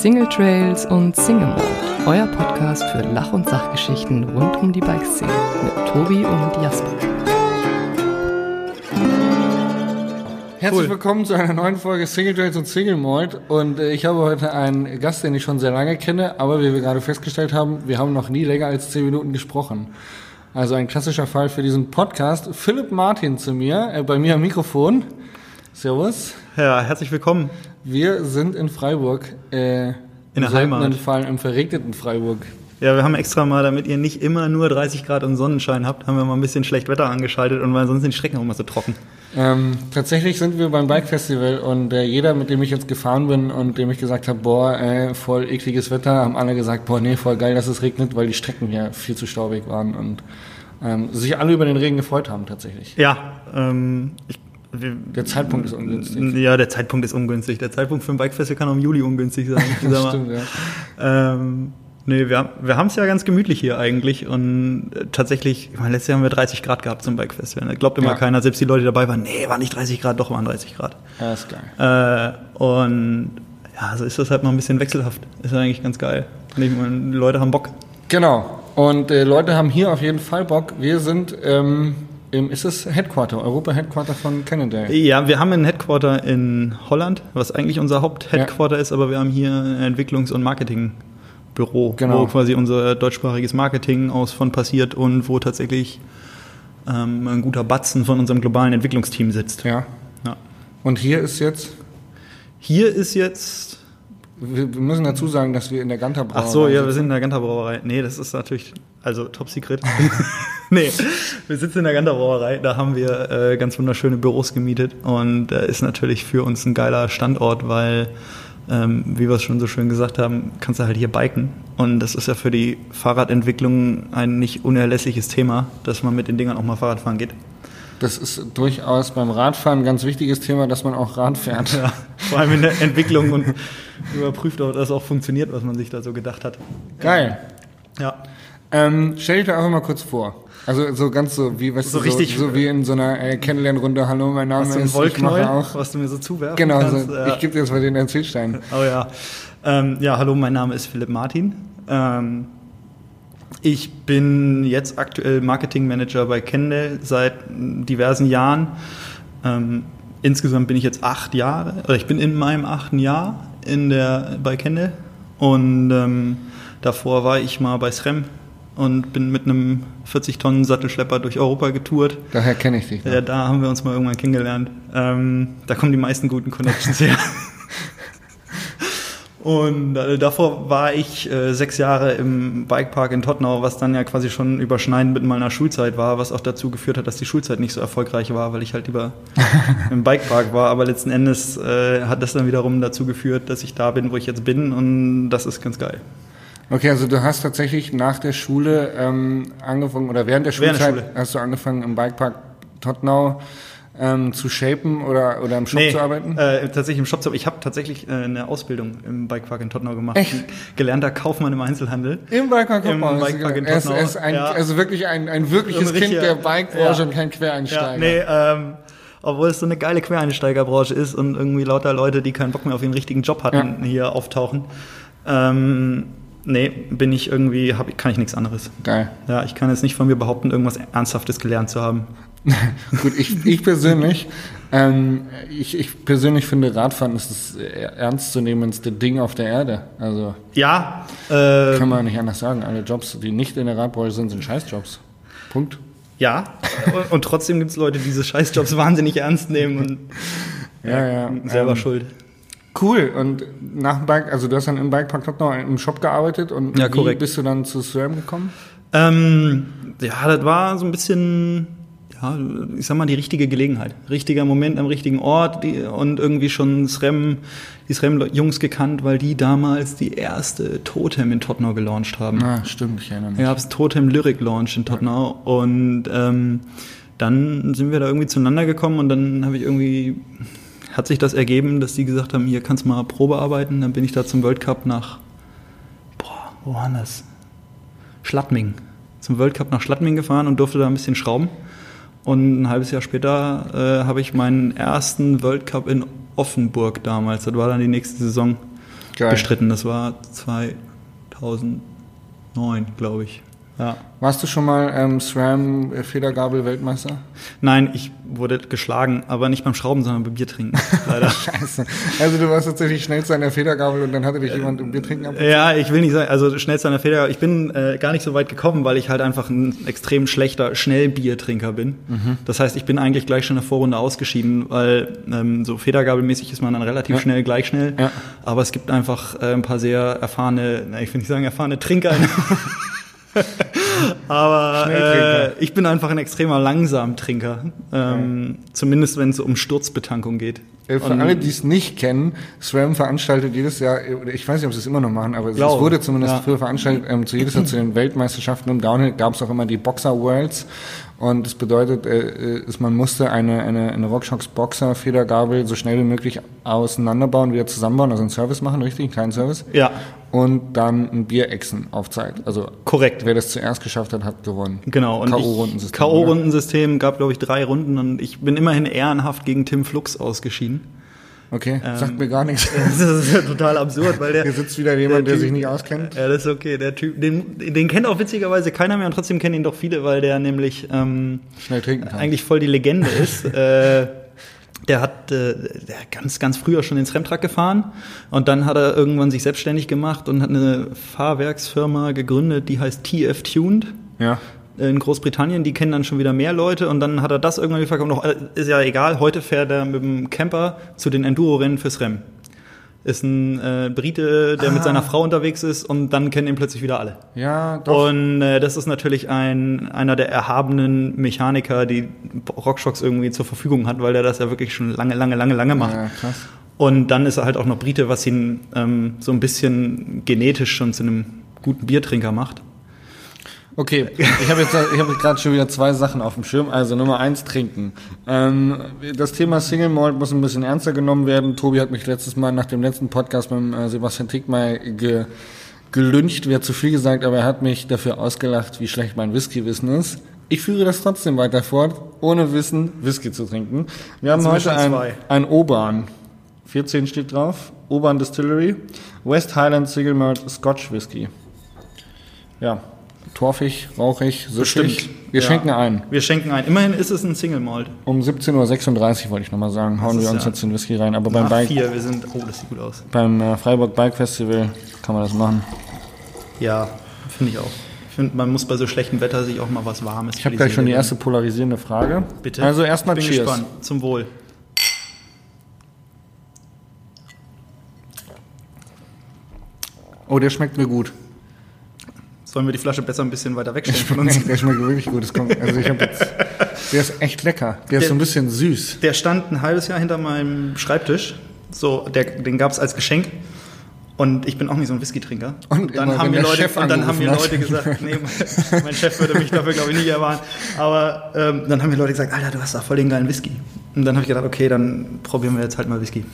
Single Trails und Single Mode, euer Podcast für Lach- und Sachgeschichten rund um die Bikeszene mit Tobi und Jasper. Herzlich willkommen zu einer neuen Folge Single Trails und Single Malt. Und äh, ich habe heute einen Gast, den ich schon sehr lange kenne, aber wie wir gerade festgestellt haben, wir haben noch nie länger als zehn Minuten gesprochen. Also ein klassischer Fall für diesen Podcast. Philipp Martin zu mir, äh, bei mir am Mikrofon. Servus. Ja, herzlich willkommen. Wir sind in Freiburg. Äh, In der Heimat. Fall im verregneten Freiburg. Ja, wir haben extra mal, damit ihr nicht immer nur 30 Grad und Sonnenschein habt, haben wir mal ein bisschen schlecht Wetter angeschaltet und weil sonst sind die Strecken auch immer so trocken. Ähm, tatsächlich sind wir beim Bike Festival und äh, jeder, mit dem ich jetzt gefahren bin und dem ich gesagt habe, boah, äh, voll ekliges Wetter, haben alle gesagt, boah, nee, voll geil, dass es regnet, weil die Strecken hier viel zu staubig waren und ähm, sich alle über den Regen gefreut haben tatsächlich. Ja, ähm, ich, wir, Der Zeitpunkt ist ungünstig. ja, der Zeitpunkt ist ungünstig. Der Zeitpunkt für ein Bikefestival kann auch im Juli ungünstig sein. Das stimmt, ja. Ähm, nee, wir, wir haben es ja ganz gemütlich hier eigentlich und äh, tatsächlich, ich meine, letztes Jahr haben wir 30 Grad gehabt zum Bikefestival. Da glaubt immer Ja. keiner, selbst die Leute, die dabei waren, nee, war nicht 30 Grad, doch waren 30 Grad. Ja, ist geil. Äh, und ja, so ist das halt mal ein bisschen wechselhaft. Ist eigentlich ganz geil. Und ich meine, die Leute haben Bock. Genau. Und äh, Leute haben hier auf jeden Fall Bock. Wir sind ähm, im, ist es Headquarter, Europa-Headquarter von Cannondale. Ja, wir haben ein Headquarter in Holland, was eigentlich unser Hauptheadquarter ist, aber wir haben hier ein Entwicklungs- und Marketingbüro, Genau. wo quasi unser deutschsprachiges Marketing aus von passiert und wo tatsächlich ähm, ein guter Batzen von unserem globalen Entwicklungsteam sitzt. Ja. Ja. Und hier ist jetzt, Hier ist jetzt wir, wir müssen dazu sagen, dass wir in der Ganter Brauerei Ach so, ja, wir sind in der Ganter Brauerei. Nee, das ist natürlich, also top secret. nee, wir sitzen in der Ganter Brauerei, da haben wir äh, ganz wunderschöne Büros gemietet und äh, ist natürlich für uns ein geiler Standort, weil, ähm, wie wir es schon so schön gesagt haben, kannst du halt hier biken und das ist ja für die Fahrradentwicklung ein nicht unerlässliches Thema, dass man mit den Dingern auch mal Fahrrad fahren geht. Das ist durchaus beim Radfahren ein ganz wichtiges Thema, dass man auch Rad fährt. Ja, vor allem in der Entwicklung und überprüft, ob das auch funktioniert, was man sich da so gedacht hat. Geil. Ja. Ähm, stell dich doch einfach mal kurz vor. Also so ganz so wie, weißt So du, richtig- so, so wie in so einer äh, Kennenlernrunde. Hallo, mein Name ist, ich mache auch. was du mir so zuwerfen Genau, kannst? so, Ja. ich gebe dir jetzt mal den Erzählstein. Oh ja. Ähm, ja, hallo, mein Name ist Philipp Martin. Ähm, ich bin jetzt aktuell Marketingmanager bei Kendall seit diversen Jahren. Ähm, insgesamt bin ich jetzt acht Jahre, oder ich bin in meinem achten Jahr in der, bei Kendall. Und ähm, davor war ich mal bei SREM und bin mit einem 40 Tonnen Sattelschlepper durch Europa getourt. Daher kenne ich dich. Ja, da haben wir uns mal irgendwann kennengelernt. Ähm, da kommen die meisten guten Connections her. Und äh, davor war ich äh, sechs Jahre im Bikepark in Tottenau, was dann ja quasi schon überschneidend mit meiner Schulzeit war, was auch dazu geführt hat, dass die Schulzeit nicht so erfolgreich war, weil ich halt lieber im Bikepark war. Aber letzten Endes äh, hat das dann wiederum dazu geführt, dass ich da bin, wo ich jetzt bin und das ist ganz geil. Okay, also du hast tatsächlich nach der Schule ähm, angefangen, oder während der Während der Schulzeit Schule. hast du angefangen im Bikepark Tottenau ähm, zu shapen oder, oder im Shop zu arbeiten? Äh, tatsächlich im Shop zu Ich habe tatsächlich äh, eine Ausbildung im Bikepark in Tottenau gemacht. Echt? Gelernter Kaufmann im Einzelhandel. Im Bikepark Im Tottenau. Bikepark in ist, Tottenau, er ist ein, ja. also wirklich ein, ein wirkliches Ein Kind der Bikebranche ja. und kein Quereinsteiger. Ja, nee, ähm, obwohl es so eine geile Quereinsteigerbranche ist und irgendwie lauter Leute, die keinen Bock mehr auf ihren richtigen Job hatten, Ja. hier auftauchen. Ähm, nee, bin ich irgendwie, hab, kann ich nichts anderes. Geil. Ja, ich kann jetzt nicht von mir behaupten, irgendwas Ernsthaftes gelernt zu haben. Gut, ich, ich persönlich, ähm, ich, ich persönlich finde Radfahren ist das ernstzunehmendste Ding auf der Erde. Also Ja, äh, kann man nicht anders sagen. Alle Jobs, die nicht in der Radbranche sind, sind Scheißjobs. Punkt. ja. und, trotzdem gibt es Leute, die diese Scheißjobs wahnsinnig ernst nehmen und Ja, ja. selber ähm, schuld. Cool. Und nach dem Bike, also du hast dann im Bikepark Tottenau im Shop gearbeitet und Ja, wie korrekt. bist du dann zu SRAM gekommen? Ähm, ja, das war so ein bisschen, ja, ich sag mal, die richtige Gelegenheit. Richtiger Moment am richtigen Ort die, und irgendwie schon SREM, die SREM-Jungs gekannt, weil die damals die erste Totem in Tottenau gelauncht haben. Ah, stimmt, ich erinnere mich. Ja, hab's Totem Lyric Launch in Tottenau und ähm, dann sind wir da irgendwie zueinander gekommen und dann habe ich irgendwie hat sich das ergeben, dass die gesagt haben, hier kannst du mal Probe arbeiten. Dann bin ich da zum World Cup nach boah, wo war das? Schladming. Zum World Cup nach Schladming gefahren und durfte da ein bisschen schrauben. Und ein halbes Jahr später äh, habe ich meinen ersten World Cup in Offenburg damals. Das war dann die nächste Saison. Geil. bestritten. Das war 2009, glaube ich. Ja. Warst du schon mal ähm, SRAM äh, Federgabel Weltmeister? Nein, ich wurde geschlagen, aber nicht beim Schrauben, sondern beim Biertrinken. Leider. Scheiße. Also du warst tatsächlich schnellst an der Federgabel und dann hatte dich jemand im Biertrinken ab. Ja, ich will nicht sagen, also schnellst an der Federgabel. Ich bin äh, gar nicht so weit gekommen, weil ich halt einfach ein extrem schlechter Schnellbiertrinker bin. Mhm. Das heißt, ich bin eigentlich gleich schon in der Vorrunde ausgeschieden, weil ähm, so Federgabelmäßig ist man dann relativ ja. schnell, gleich schnell. Ja. Aber es gibt einfach äh, ein paar sehr erfahrene, na, ich will nicht sagen erfahrene Trinker. Aber äh, ich bin einfach ein extremer Langsamtrinker. Ähm, ja. Zumindest wenn es um Sturzbetankung geht. Äh, für Und, alle, die es nicht kennen, SRAM veranstaltet jedes Jahr, ich weiß nicht, ob sie es immer noch machen, aber glaube, es wurde zumindest ja. früher veranstaltet, ähm, zu jedes Jahr zu den Weltmeisterschaften im Downhill gab es auch immer die Boxer Worlds. Und das bedeutet, äh, ist, man musste eine, eine, eine Rockshox Boxer Federgabel so schnell wie möglich auseinanderbauen, wieder zusammenbauen, also einen Service machen, richtig, einen kleinen Service. Ja. Und dann ein Bierechsen auf Zeit. Also korrekt. Wer das zuerst geschafft hat, hat gewonnen. Genau. K.O.-Rundensystem. K.O.-Rundensystem gab, glaube ich, drei Runden und ich bin immerhin ehrenhaft gegen Tim Flux ausgeschieden. Okay, ähm, sagt mir gar nichts. Das ist ja total absurd, weil der. Hier sitzt wieder jemand, der, der sich nicht auskennt. Ja, das ist okay. Der Typ, den, den kennt auch witzigerweise keiner mehr und trotzdem kennen ihn doch viele, weil der nämlich ähm, schnell trinken kann. eigentlich voll die Legende ist. äh, der hat äh, der ganz, ganz früher schon ins Remtrack gefahren und dann hat er irgendwann sich selbstständig gemacht und hat eine Fahrwerksfirma gegründet, die heißt TF Tuned. Ja in Großbritannien, die kennen dann schon wieder mehr Leute und dann hat er das irgendwie verkauft. Noch, äh, ist ja egal, heute fährt er mit dem Camper zu den Enduro-Rennen fürs Rennen. Ist ein äh, Brite, der ah. mit seiner Frau unterwegs ist und dann kennen ihn plötzlich wieder alle. Ja, doch. Und äh, das ist natürlich ein, einer der erhabenen Mechaniker, die Rockshocks irgendwie zur Verfügung hat, weil der das ja wirklich schon lange, lange, lange, lange macht. Ja, krass. Und dann ist er halt auch noch Brite, was ihn ähm, so ein bisschen genetisch schon zu einem guten Biertrinker macht. Okay, ich habe jetzt, ich habe gerade schon wieder zwei Sachen auf dem Schirm. Also Nummer eins, trinken. Ähm, das Thema Single Malt muss ein bisschen ernster genommen werden. Tobi hat mich letztes Mal nach dem letzten Podcast mit äh, Sebastian Tickmeier ge, gelüncht, wäre zu viel gesagt, aber er hat mich dafür ausgelacht, wie schlecht mein Whisky-Wissen ist. Ich führe das trotzdem weiter fort, ohne Wissen Whisky zu trinken. Wir haben heute ein, ein Oban. 14 steht drauf. Oban Distillery. West Highland Single Malt Scotch Whisky. Ja, torfig, rauchig, süchtig. Wir ja. schenken ein. Wir schenken ein. Immerhin ist es ein Single Malt. Um 17.36 Uhr wollte ich nochmal sagen, hauen wir uns ja jetzt den Whisky rein. Aber beim Bike. Vier, wir sind, oh, das sieht gut aus. Beim äh, Freiburg Bike Festival kann man das machen. Ja, finde ich auch. Ich finde, man muss bei so schlechtem Wetter sich auch mal was Warmes. Ich habe gleich schon die erste polarisierende Frage. Bitte. Also erstmal Cheers. Gespannt. Zum Wohl. Oh, der schmeckt mir gut. Sollen wir die Flasche besser ein bisschen weiter wegstellen von uns? der schmeckt wirklich gut. Das kommt, also ich jetzt, der ist echt lecker. Der, der, ist so ein bisschen süß. Der stand ein halbes Jahr hinter meinem Schreibtisch. So, der, den gab es als Geschenk. Und ich bin auch nicht so ein Whisky-Trinker. Und dann haben mir Leute, und dann haben mir Leute gesagt, nee, mein Chef würde mich dafür, glaube ich, nicht erwarten. Aber ähm, dann haben mir Leute gesagt, Alter, du hast da voll den geilen Whisky. Und dann habe ich gedacht, okay, dann probieren wir jetzt halt mal Whisky.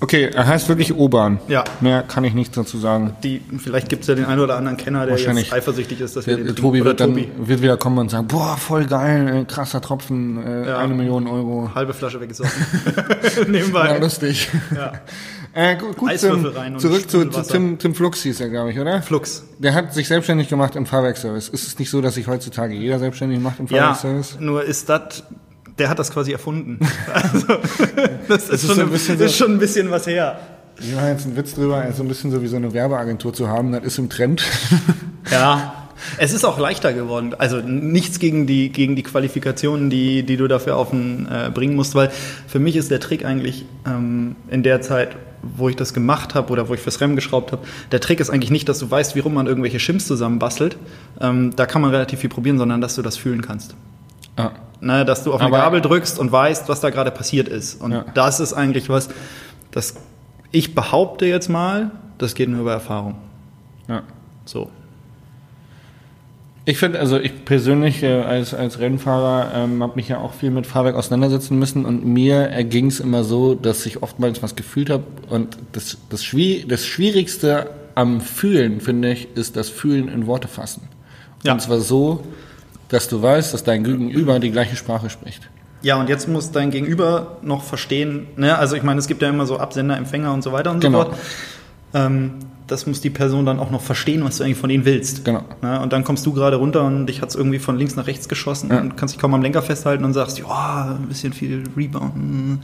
Okay, er heißt wirklich Oban. Ja. Mehr kann ich nicht dazu sagen. Die, vielleicht gibt es ja den einen oder anderen Kenner, der jetzt eifersüchtig ist, dass wir den Tobi wird dann wird wieder kommen und sagen, boah, voll geil, krasser Tropfen, äh, ja. eine Million Euro. Halbe Flasche weggesoffen. Nebenbei. Ja, lustig. Ja. Äh, gut, gut zum, zurück zu, zu Tim, Tim Flux hieß er, glaube ich, oder? Flux. Der hat sich selbstständig gemacht im Fahrwerkservice. Ist es nicht so, dass sich heutzutage jeder selbstständig macht im Fahrwerkservice? Ja, nur ist das der hat das quasi erfunden. Also, das, ist, ist, schon, ein bisschen so, ist schon ein bisschen was her. Ich mache jetzt einen Witz drüber, so ein bisschen so wie so eine Werbeagentur zu haben, das ist im Trend. Ja, es ist auch leichter geworden. Also nichts gegen die, gegen die Qualifikationen, die, die du dafür auf den, äh, bringen musst, weil für mich ist der Trick eigentlich ähm, in der Zeit, wo ich das gemacht habe oder wo ich fürs Rennen geschraubt habe, der Trick ist eigentlich nicht, dass du weißt, wie rum man irgendwelche Shims zusammenbastelt. Ähm, da kann man relativ viel probieren, sondern dass du das fühlen kannst. Ah. Ne, dass du auf eine Gabel drückst und weißt, was da gerade passiert ist. Und ja. das ist eigentlich was, das ich behaupte jetzt mal, das geht nur über Erfahrung. Ja. So. Ich finde, also ich persönlich äh, als, als Rennfahrer ähm, habe mich ja auch viel mit Fahrwerk auseinandersetzen müssen und mir erging es immer so, dass ich oftmals was gefühlt habe und das, das, Schwier das Schwierigste am Fühlen, finde ich, ist das Fühlen in Worte fassen. Ja. Und zwar so, dass du weißt, dass dein Gegenüber die gleiche Sprache spricht. Ja, und jetzt muss dein Gegenüber noch verstehen, ne? also ich meine, es gibt ja immer so Absender, Empfänger und so weiter und genau. so fort. ähm, das muss die Person dann auch noch verstehen, was du eigentlich von ihnen willst. Genau. Ja, und dann kommst du gerade runter und dich hat es irgendwie von links nach rechts geschossen Ja. und kannst dich kaum am Lenker festhalten und sagst, ja, ein bisschen viel Rebound.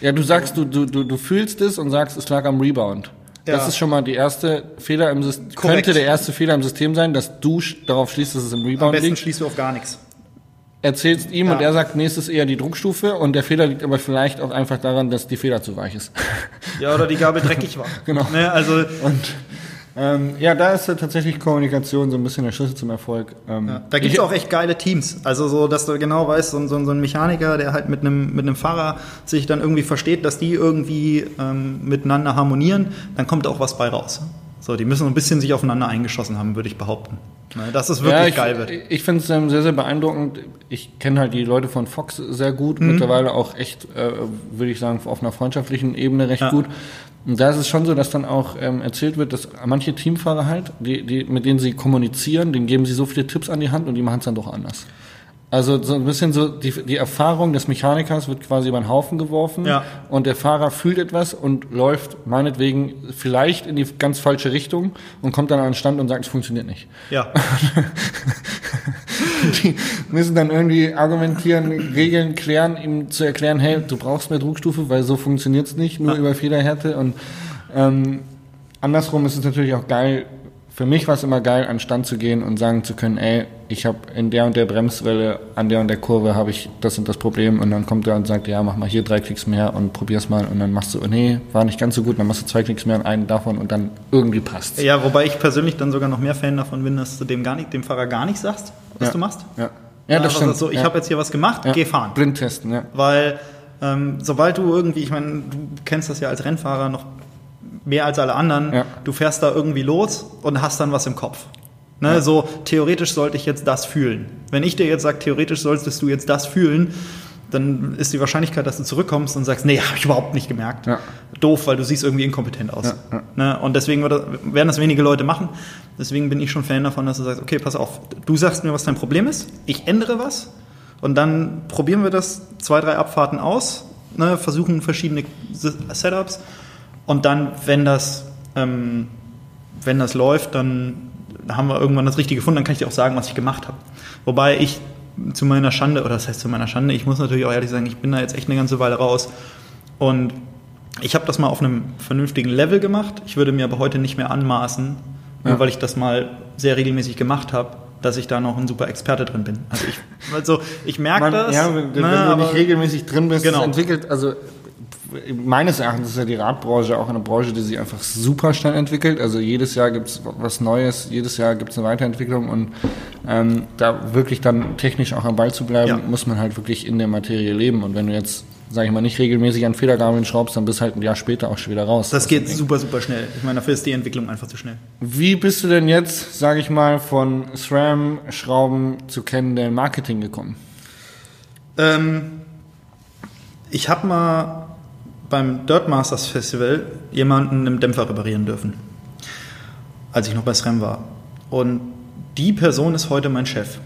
Ja, du sagst, du, du, du, du fühlst es und sagst, es lag am Rebound. Das Ja. ist schon mal die erste Fehler im System, Korrekt. könnte der erste Fehler im System sein, dass du darauf schließt, dass es im Am Rebound besten liegt. schließt du auf gar nichts. Erzählst ihm Ja. und er sagt, nächstes eher die Druckstufe und der Fehler liegt aber vielleicht auch einfach daran, dass die Feder zu weich ist. Ja, oder die Gabel dreckig war. Genau. Ne, also Und ähm, ja, da ist ja tatsächlich Kommunikation so ein bisschen der Schlüssel zum Erfolg. Ähm, Ja, da gibt's ich- auch echt geile Teams. Also so, dass du genau weißt, so, ein- so, so ein Mechaniker, der halt mit einem mit einem Fahrer sich dann irgendwie versteht, dass die irgendwie ähm, miteinander harmonieren, dann kommt auch was bei raus. So, die müssen so ein bisschen sich aufeinander eingeschossen haben, würde ich behaupten. Ne, dass es wirklich ja, ich, geil wird. Ich finde es sehr, sehr beeindruckend. Ich kenne halt die Leute von Fox sehr gut, Mhm. mittlerweile auch echt, äh, würde ich sagen, auf einer freundschaftlichen Ebene recht Ja. gut. Und da ist es schon so, dass dann auch ähm, erzählt wird, dass manche Teamfahrer halt, die, die, mit denen sie kommunizieren, denen geben sie so viele Tipps an die Hand und die machen es dann doch anders. Also so ein bisschen so, die, die Erfahrung des Mechanikers wird quasi über den Haufen geworfen Ja. und der Fahrer fühlt etwas und läuft meinetwegen vielleicht in die ganz falsche Richtung und kommt dann an den Stand und sagt, es funktioniert nicht. Ja, Die müssen dann irgendwie argumentieren, Regeln klären, ihm zu erklären, hey, du brauchst mehr Druckstufe, weil so funktioniert's nicht, nur Ja. über Federhärte. Und ähm, andersrum ist es natürlich auch geil, für mich war es immer geil, an den Stand zu gehen und sagen zu können, ey, ich habe in der und der Bremswelle, an der und der Kurve habe ich das und das Problem und dann kommt er und sagt, ja, mach mal hier drei Klicks mehr und probier's mal und dann machst du, oh, nee, war nicht ganz so gut, dann machst du zwei Klicks mehr und einen davon und dann irgendwie passt's. ja, wobei ich persönlich dann sogar noch mehr Fan davon bin, dass du dem gar nicht, dem Fahrer gar nicht sagst, was Ja. du machst. Ja, ja das stimmt. So, ich ja. habe jetzt hier was gemacht, ja. geh fahren. Blind testen, ja. Weil ähm, sobald du irgendwie, ich meine, du kennst das ja als Rennfahrer noch mehr als alle anderen, Ja. du fährst da irgendwie los und hast dann was im Kopf. Ne, So theoretisch sollte ich jetzt das fühlen. Wenn ich dir jetzt sage, theoretisch solltest du jetzt das fühlen, dann ist die Wahrscheinlichkeit, dass du zurückkommst und sagst, nee, habe ich überhaupt nicht gemerkt. Ja. Doof, weil du siehst irgendwie inkompetent aus. Ja, ja. Ne? Und deswegen werden das wenige Leute machen. Deswegen bin ich schon Fan davon, dass du sagst, okay, pass auf, du sagst mir, was dein Problem ist, ich ändere was und dann probieren wir das zwei, drei Abfahrten aus, ne? versuchen verschiedene Setups und dann, wenn das, ähm, wenn das läuft, dann haben wir irgendwann das Richtige gefunden, dann kann ich dir auch sagen, was ich gemacht habe. Wobei ich zu meiner Schande, oder das heißt zu meiner Schande, ich muss natürlich auch ehrlich sagen, ich bin da jetzt echt eine ganze Weile raus und ich habe das mal auf einem vernünftigen Level gemacht. Ich würde mir aber heute nicht mehr anmaßen, nur Ja. weil ich das mal sehr regelmäßig gemacht habe, dass ich da noch ein super Experte drin bin. Also ich, also ich merke Man, das. ja, wenn, wenn ne, du aber- nicht regelmäßig drin bist, Genau. entwickelt, also meines Erachtens ist ja die Radbranche auch eine Branche, die sich einfach super schnell entwickelt. Also jedes Jahr gibt's was Neues, jedes Jahr gibt's eine Weiterentwicklung und ähm, da wirklich dann technisch auch am Ball zu bleiben, Ja. muss man halt wirklich in der Materie leben. Und wenn du jetzt, sag ich mal, nicht regelmäßig an Federgabeln schraubst, dann bist halt ein Jahr später auch schon wieder raus. das geht super, super schnell. Ich meine, dafür ist die Entwicklung einfach zu schnell. Wie bist du denn jetzt, sage ich mal, von SRAM-Schrauben zu Cannondale Marketing gekommen? Ähm, ich habe mal beim Dirt Masters Festival jemanden im Dämpfer reparieren dürfen, als ich noch bei SRAM war. Und die Person ist heute mein Chef.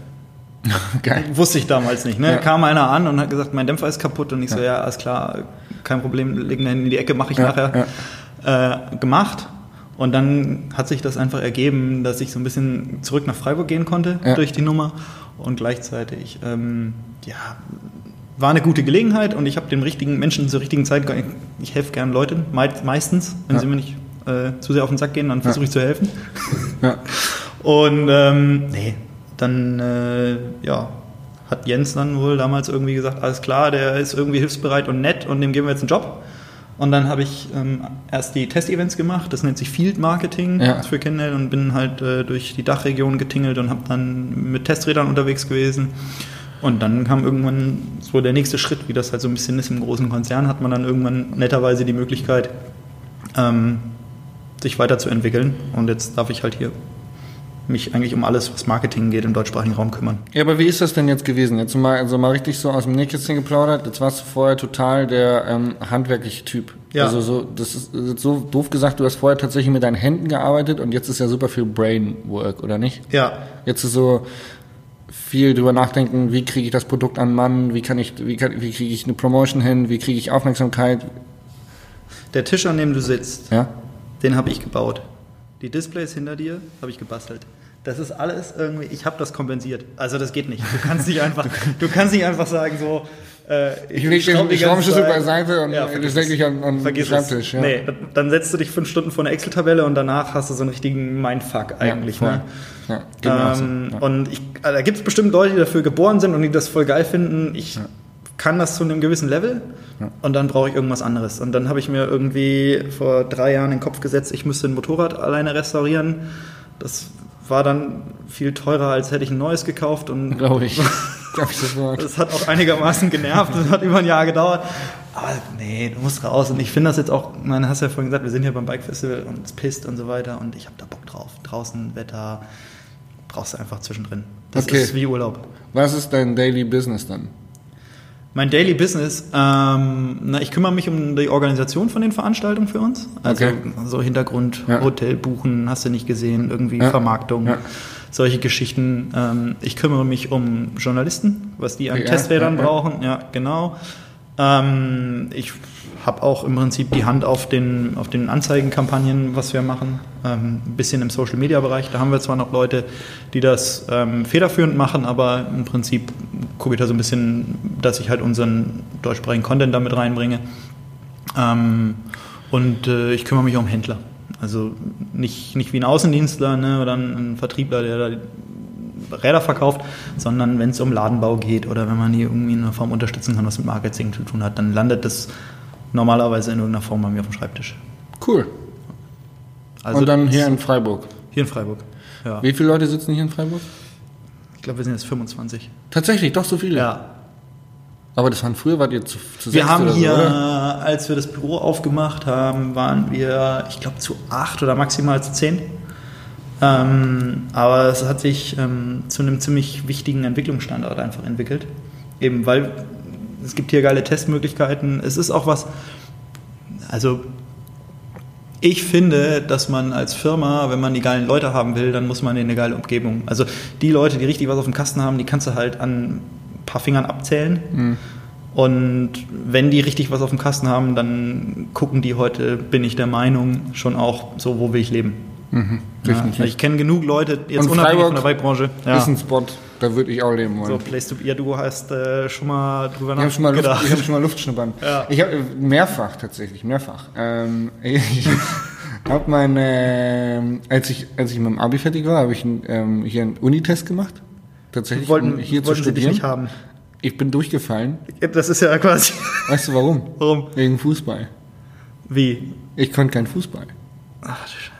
Geil. Wusste ich damals nicht. Ne? Ja. Kam einer an und hat gesagt, mein Dämpfer ist kaputt. Und ich so, ja, alles klar, kein Problem, legen den in die Ecke, mache ich Ja, nachher. Äh, gemacht. Und dann hat sich das einfach ergeben, dass ich so ein bisschen zurück nach Freiburg gehen konnte Ja. durch die Nummer. Und gleichzeitig, ähm, ja, war eine gute Gelegenheit und ich habe den richtigen Menschen zur richtigen Zeit, ich helfe gern Leuten, mei- meistens, wenn Ja. sie mir nicht äh, zu sehr auf den Sack gehen, dann versuche ich zu helfen. Ja. Und ähm, nee, dann äh, ja, hat Jens dann wohl damals irgendwie gesagt, alles klar, der ist irgendwie hilfsbereit und nett und dem geben wir jetzt einen Job. Und dann habe ich ähm, erst die Testevents gemacht, das nennt sich Field Marketing Ja. für Kendall und bin halt äh, durch die Dachregion getingelt und habe dann mit Testrädern unterwegs gewesen. Und dann kam irgendwann so der nächste Schritt, wie das halt so ein bisschen ist im großen Konzern, hat man dann irgendwann netterweise die Möglichkeit, ähm, sich weiterzuentwickeln. Und jetzt darf ich halt hier mich eigentlich um alles, was Marketing geht, im deutschsprachigen Raum kümmern. Ja, aber wie ist das denn jetzt gewesen? Jetzt mal, also mal richtig so aus dem Nähkästchen geplaudert. Jetzt warst du vorher total der ähm, handwerkliche Typ. Ja. Also so, das ist so doof gesagt, du hast vorher tatsächlich mit deinen Händen gearbeitet und jetzt ist ja super viel Brainwork, oder nicht? Ja, Jetzt ist so viel drüber nachdenken, wie kriege ich das Produkt an Mann, wie kann ich, wie kann, wie kriege ich eine Promotion hin, wie kriege ich Aufmerksamkeit, der Tisch, an dem du sitzt, ja? den habe ich gebaut. Die Displays hinter dir habe ich gebastelt. Das ist alles irgendwie, ich habe das kompensiert. Also das geht nicht. Du kannst nicht einfach, du kannst nicht einfach sagen so, äh, ich lege den Schraubenschlüssel beiseite und ja, das lege ich an, an den Schreibtisch. Ja. Nee, dann setzt du dich fünf Stunden vor eine Excel-Tabelle und danach hast du so einen richtigen Mindfuck eigentlich. Ja, ne? ja, ähm, so. Und ich, also da gibt es bestimmt Leute, die dafür geboren sind und die das voll geil finden. Ich kann das zu einem gewissen Level und dann brauche ich irgendwas anderes. Und dann habe ich mir irgendwie vor drei Jahren in den Kopf gesetzt, ich müsste ein Motorrad alleine restaurieren. Das war dann viel teurer, als hätte ich ein neues gekauft. Glaube ich. Ich sofort. Das hat auch einigermaßen genervt. Das hat über ein Jahr gedauert. Aber nee, du musst raus. Und ich finde das jetzt auch, man hast ja vorhin gesagt, wir sind hier beim Bike Festival und es pisst und so weiter. Und ich habe da Bock drauf. Draußen, Wetter, brauchst du einfach zwischendrin. Das okay. ist wie Urlaub. Was ist dein Daily Business dann? Mein Daily Business, ähm, na, ich kümmere mich um die Organisation von den Veranstaltungen für uns. Also okay. so Hintergrund, ja. Hotel buchen, hast du nicht gesehen, irgendwie ja. Vermarktung, ja. Solche Geschichten. Ähm, ich kümmere mich um Journalisten, was die an Testrädern brauchen. Ja, genau. Ähm, ich habe auch im Prinzip die Hand auf den, auf den Anzeigenkampagnen, was wir machen. Ähm, ein bisschen im Social Media Bereich. Da haben wir zwar noch Leute, die das ähm, federführend machen, aber im Prinzip gucke ich da so ein bisschen, dass ich halt unseren deutschsprachigen Content damit reinbringe. Ähm, und äh, ich kümmere mich um Händler. Also nicht, nicht wie ein Außendienstler ne, oder ein Vertriebler, der da Räder verkauft, sondern wenn es um Ladenbau geht oder wenn man die irgendwie in einer Form unterstützen kann, was mit Marketing zu tun hat, dann landet das normalerweise in irgendeiner Form bei mir auf dem Schreibtisch. Cool. Also Und dann hier in Freiburg? Hier in Freiburg, ja. Wie viele Leute sitzen hier in Freiburg? Ich glaube, wir sind jetzt 25. Tatsächlich, doch so viele? Ja. Aber das waren früher, wart ihr zu, zu Wir haben hier, so, als wir das Büro aufgemacht haben, waren wir, ich glaube, zu acht oder maximal zu zehn. Ähm, aber es hat sich ähm, zu einem ziemlich wichtigen Entwicklungsstandort einfach entwickelt. Eben weil es gibt hier geile Testmöglichkeiten. Es ist auch was, also ich finde, dass man als Firma, wenn man die geilen Leute haben will, dann muss man in eine geile Umgebung. Also die Leute, die richtig was auf dem Kasten haben, die kannst du halt an paar Fingern abzählen. Mhm. Und wenn die richtig was auf dem Kasten haben, dann gucken die heute, bin ich der Meinung, schon auch so, wo will ich leben. Mhm, ja, ich kenne genug Leute, jetzt Und unabhängig Freiburg von der Bike-Branche. Ja. Ist ein Spot, da würde ich auch leben wollen. So, Place to be. Ja, du hast äh, schon mal drüber nachgedacht. Ich habe schon, mal Luftschnuppern. Ja. Ich habe mehrfach tatsächlich, mehrfach. Ähm, ich habe meine, äh, als ich als ich mit dem Abi fertig war, habe ich ähm, hier einen Unitest gemacht. Tatsächlich, wollten, um hier zu studieren. Sie dich nicht haben. Ich bin durchgefallen. Das ist ja quasi. Weißt du warum? Warum? Wegen Fußball. Wie? Ich konnte keinen Fußball. Ach du Scheiße.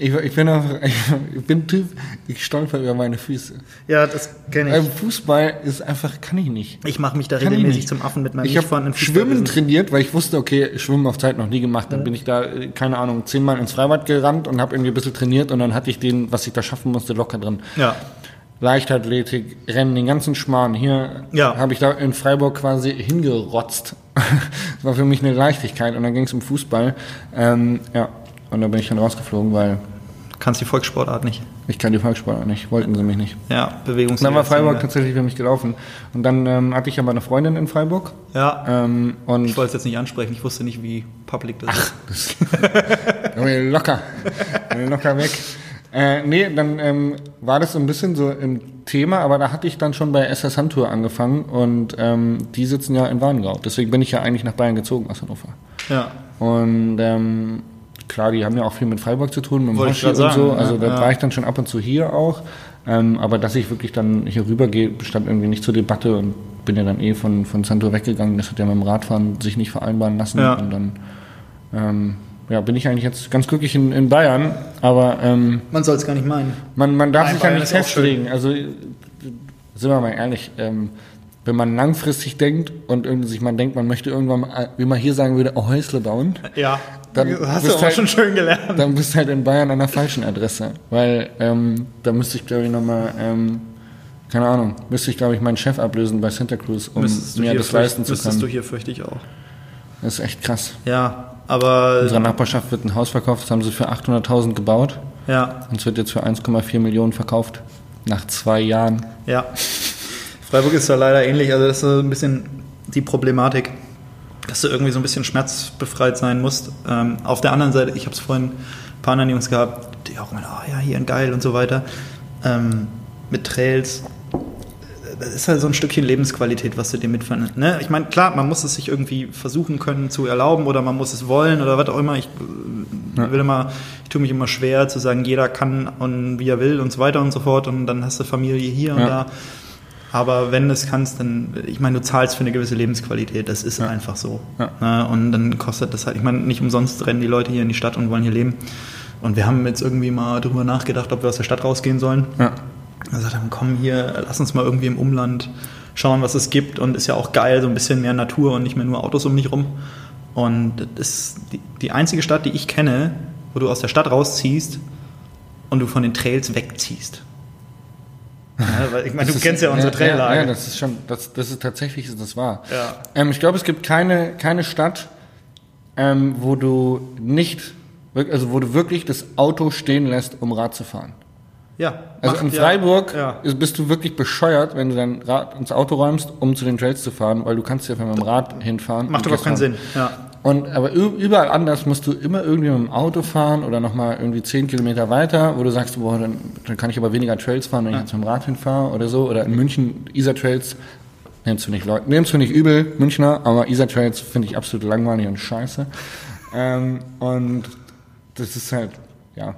Ich, ich, bin einfach, ich bin Typ, ich stolper über meine Füße. Ja, das kenne ich. Beim Fußball ist einfach, kann ich nicht. Ich mache mich da kann regelmäßig zum Affen mit meinem Ich habe Schwimmen trainiert, weil ich wusste, okay, Schwimmen auf Zeit noch nie gemacht. Dann mhm. bin ich da, keine Ahnung, zehnmal ins Freibad gerannt und habe irgendwie ein bisschen trainiert und dann hatte ich den, was ich da schaffen musste, locker drin. Ja. Leichtathletik, Rennen, den ganzen Schmarrn. Hier ja. habe ich da in Freiburg quasi hingerotzt. das war für mich eine Leichtigkeit und dann ging es um Fußball. Ähm, ja, und da bin ich dann rausgeflogen, weil. Kannst die Volkssportart nicht? Ich kann die Volkssportart nicht, wollten sie mich nicht. Ja, Bewegungs. Dann war Freiburg ja. tatsächlich für mich gelaufen. Und dann ähm, hatte ich aber eine Freundin in Freiburg. Ja. Ähm, und ich wollte es jetzt nicht ansprechen, ich wusste nicht, wie public das Ach, ist. Das locker. locker weg. Äh, nee, dann ähm, war das so ein bisschen so im Thema, aber da hatte ich dann schon bei SS Handtour angefangen und ähm, die sitzen ja in Warngau. Deswegen bin ich ja eigentlich nach Bayern gezogen aus Hannover. Ja. Und ähm, klar, die haben ja auch viel mit Freiburg zu tun, mit dem Hoshi und sagen, so. Also ja, da ja. war ich dann schon ab und zu hier auch. Ähm, aber dass ich wirklich dann hier rüber gehe, stand irgendwie nicht zur Debatte und bin ja dann eh von, von Santo weggegangen. Das hat ja mit dem Radfahren sich nicht vereinbaren lassen. Ja. Und dann ähm, ja, bin ich eigentlich jetzt ganz glücklich in, in Bayern. Aber ähm, man soll es gar nicht meinen. Man, man darf Nein, sich ja nicht festlegen. Also sind wir mal ehrlich, ähm, wenn man langfristig denkt und irgendwie sich man denkt, man möchte irgendwann, mal, wie man hier sagen würde, ein Häusle bauen. Ja, dann hast du auch halt, schon schön gelernt. Dann bist du halt in Bayern an der falschen Adresse. Weil ähm, da müsste ich, glaube ich, nochmal, ähm, keine Ahnung, müsste ich, glaube ich, meinen Chef ablösen bei Santa Cruz, um mir das leisten zu können. Müsstest du hier, fürchte ich auch. Das ist echt krass. Ja, aber... In unserer Nachbarschaft wird ein Haus verkauft, das haben sie für 800.000 gebaut. Ja. Und es wird jetzt für 1,4 Millionen verkauft. Nach zwei Jahren. Ja. Freiburg ist da leider ähnlich, also das ist so ein bisschen die Problematik. dass du irgendwie so ein bisschen schmerzbefreit sein musst. Ähm, auf der anderen Seite, ich habe es vorhin ein paar anderen Jungs gehabt, die auch immer, ah oh, ja, hier ein geil und so weiter. Ähm, mit Trails. Das ist halt so ein Stückchen Lebensqualität, was du dir mitfindest. Ne? Ich meine, klar, man muss es sich irgendwie versuchen können zu erlauben oder man muss es wollen oder was auch immer. Ich ja. will immer, ich tue mich immer schwer zu sagen, jeder kann und wie er will und so weiter und so fort und dann hast du Familie hier und ja. da. Aber wenn du es kannst, dann, ich meine, du zahlst für eine gewisse Lebensqualität, das ist ja. einfach so. Ne? Und dann kostet das halt, ich meine, nicht umsonst rennen die Leute hier in die Stadt und wollen hier leben. Und wir haben jetzt irgendwie mal darüber nachgedacht, ob wir aus der Stadt rausgehen sollen. Ja. Da sagt er, komm hier, lass uns mal irgendwie im Umland schauen, was es gibt. Und ist ja auch geil, so ein bisschen mehr Natur und nicht mehr nur Autos um dich rum. Und das ist die, die einzige Stadt, die ich kenne, wo du aus der Stadt rausziehst und du von den Trails wegziehst. Ja, weil ich meine, du ist, kennst ja unsere ja, Traillage. Ja, ja, das ist schon, das, das ist tatsächlich das wahr. Ja. Ähm, ich glaube, es gibt keine, keine Stadt, ähm, wo du nicht, also wo du wirklich das Auto stehen lässt, um Rad zu fahren. Ja. Also in Freiburg ja, ja. bist du wirklich bescheuert, wenn du dein Rad ins Auto räumst, um zu den Trails zu fahren, weil du kannst ja mit dem Rad hinfahren. Macht überhaupt keinen Sinn. Ja. Und, aber überall anders musst du immer irgendwie mit dem Auto fahren oder nochmal irgendwie zehn Kilometer weiter, wo du sagst, boah, dann, dann kann ich aber weniger Trails fahren, wenn ich jetzt mit dem Rad hinfahre oder so. Oder in München, Isar Trails, nimmst du nicht Leute, nimmst du nicht übel, Münchner, aber Isar Trails finde ich absolut langweilig und scheiße. Ähm, und das ist halt, ja.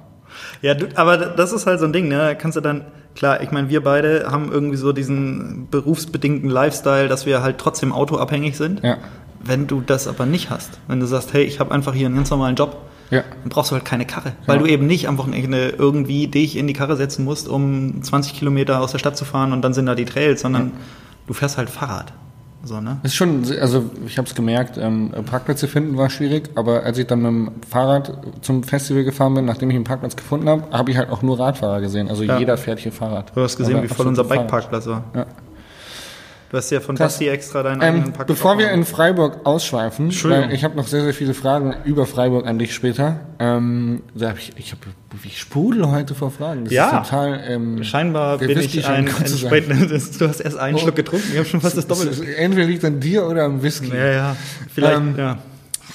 Ja, du, aber das ist halt so ein Ding, ne? Kannst du dann, klar, ich meine, wir beide haben irgendwie so diesen berufsbedingten Lifestyle, dass wir halt trotzdem autoabhängig sind. Ja. Wenn du das aber nicht hast, wenn du sagst, hey, ich habe einfach hier einen ganz normalen Job, ja. dann brauchst du halt keine Karre. Weil ja. du eben nicht am Wochenende irgendwie dich in die Karre setzen musst, um 20 Kilometer aus der Stadt zu fahren und dann sind da die Trails, sondern ja. du fährst halt Fahrrad. So, ne? Ist schon, also ich habe es gemerkt, ähm, Parkplätze finden war schwierig, aber als ich dann mit dem Fahrrad zum Festival gefahren bin, nachdem ich einen Parkplatz gefunden habe, habe ich halt auch nur Radfahrer gesehen. Also ja. jeder fährt hier Fahrrad. Du hast gesehen, wie voll unser Bikeparkplatz war. Ja. Du hast ja von Basti extra deinen ähm, eigenen Pack Bevor wir in Freiburg ausschweifen, weil ich habe noch sehr, sehr viele Fragen über Freiburg an dich später. Ähm, hab ich ich, hab, ich sprudel heute vor Fragen. Das ja, total, ähm, scheinbar bin ich ein entsprechend, Du hast erst einen oh. Schluck getrunken, ich habe schon fast das Doppelte. Entweder liegt an dir oder am Whisky. Ja, ja, vielleicht, ähm, ja.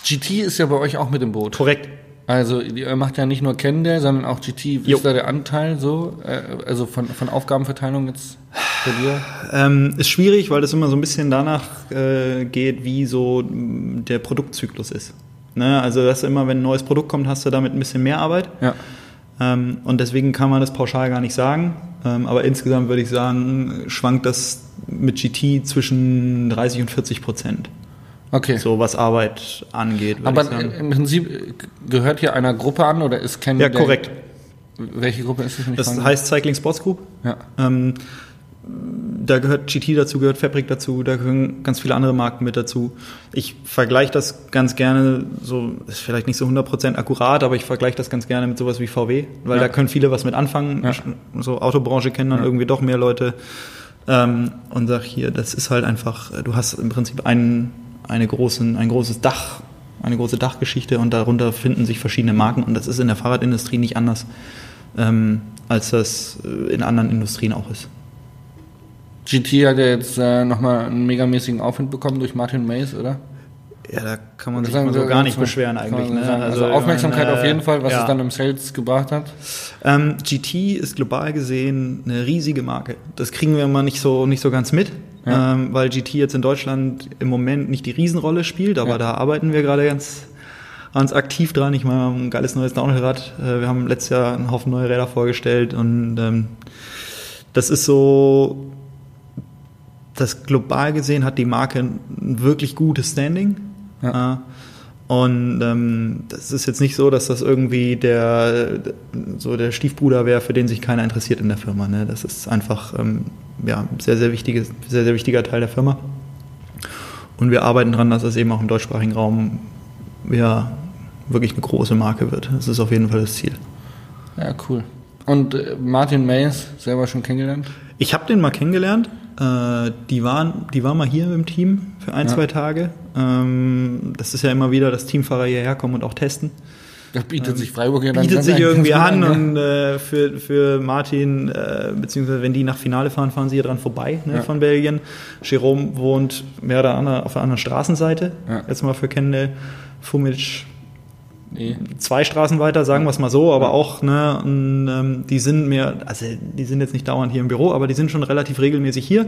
GT ist ja bei euch auch mit im Boot. Korrekt. Also ihr macht ja nicht nur Kennende, sondern auch GT. Wie jo. ist da der Anteil so? Äh, also von, von Aufgabenverteilung jetzt bei dir? Ähm, ist schwierig, weil das immer so ein bisschen danach äh, geht, wie so der Produktzyklus ist. Ne? Also dass immer, wenn ein neues Produkt kommt, hast du damit ein bisschen mehr Arbeit. Ja. Ähm, und deswegen kann man das pauschal gar nicht sagen. Ähm, aber insgesamt würde ich sagen, schwankt das mit GT zwischen 30 und 40 Prozent. Okay. So was Arbeit angeht. Aber im Prinzip gehört hier einer Gruppe an oder ist kein. Ja, korrekt. Welche Gruppe ist das? Das heißt Cycling Sports Group. Ja. Ähm, da gehört GT dazu, gehört Fabric dazu, da gehören ganz viele andere Marken mit dazu. Ich vergleiche das ganz gerne, so ist vielleicht nicht so 100% akkurat, aber ich vergleiche das ganz gerne mit sowas wie VW, weil ja. da können viele was mit anfangen. Ja. So Autobranche kennen dann ja. irgendwie doch mehr Leute. Ähm, und sag hier, das ist halt einfach, du hast im Prinzip einen eine großen, ein großes Dach, eine große Dachgeschichte und darunter finden sich verschiedene Marken und das ist in der Fahrradindustrie nicht anders, ähm, als das äh, in anderen Industrien auch ist. GT hat ja jetzt äh, nochmal einen megamäßigen Aufwind bekommen durch Martin Mays, oder? Ja, da kann man sich sagen, so gar nicht beschweren eigentlich. Ne? Also, also, Aufmerksamkeit meine, auf jeden Fall, was ja. es dann im Sales gebracht hat. Ähm, GT ist global gesehen eine riesige Marke. Das kriegen wir immer nicht so, nicht so ganz mit ja. ähm, weil GT jetzt in Deutschland im Moment nicht die Riesenrolle spielt, aber ja. da arbeiten wir gerade ganz, ganz aktiv dran. Ich meine, wir haben ein geiles neues Downhill-Rad. Äh, wir haben letztes Jahr einen Haufen neue Räder vorgestellt und ähm, das ist so, das global gesehen hat die Marke ein wirklich gutes Standing. Ja. Äh, und ähm, das ist jetzt nicht so, dass das irgendwie der so der Stiefbruder wäre, für den sich keiner interessiert in der Firma. Ne? Das ist einfach ähm, ja, sehr, sehr, wichtiges, sehr, sehr wichtiger Teil der Firma. Und wir arbeiten daran, dass es eben auch im deutschsprachigen Raum ja, wirklich eine große Marke wird. Das ist auf jeden Fall das Ziel. Ja, cool. Und äh, Martin Mays selber schon kennengelernt? Ich habe den mal kennengelernt. Äh, die, waren, die war mal hier im Team für ein, ja. zwei Tage. Ähm, das ist ja immer wieder, dass Teamfahrer hierher kommen und auch testen. Da bietet ähm, sich Freiburg ja dann Bietet sich irgendwie an, an und äh, für, für Martin, äh, beziehungsweise wenn die nach Finale fahren, fahren sie hier dran vorbei ne, ja. von Belgien. Jerome wohnt mehr oder weniger auf der anderen Straßenseite. Ja. Jetzt mal für Kende. Fumic Nee. Zwei Straßen weiter, sagen wir es mal so, aber auch, ne, und, ähm, die sind mir, also die sind jetzt nicht dauernd hier im Büro, aber die sind schon relativ regelmäßig hier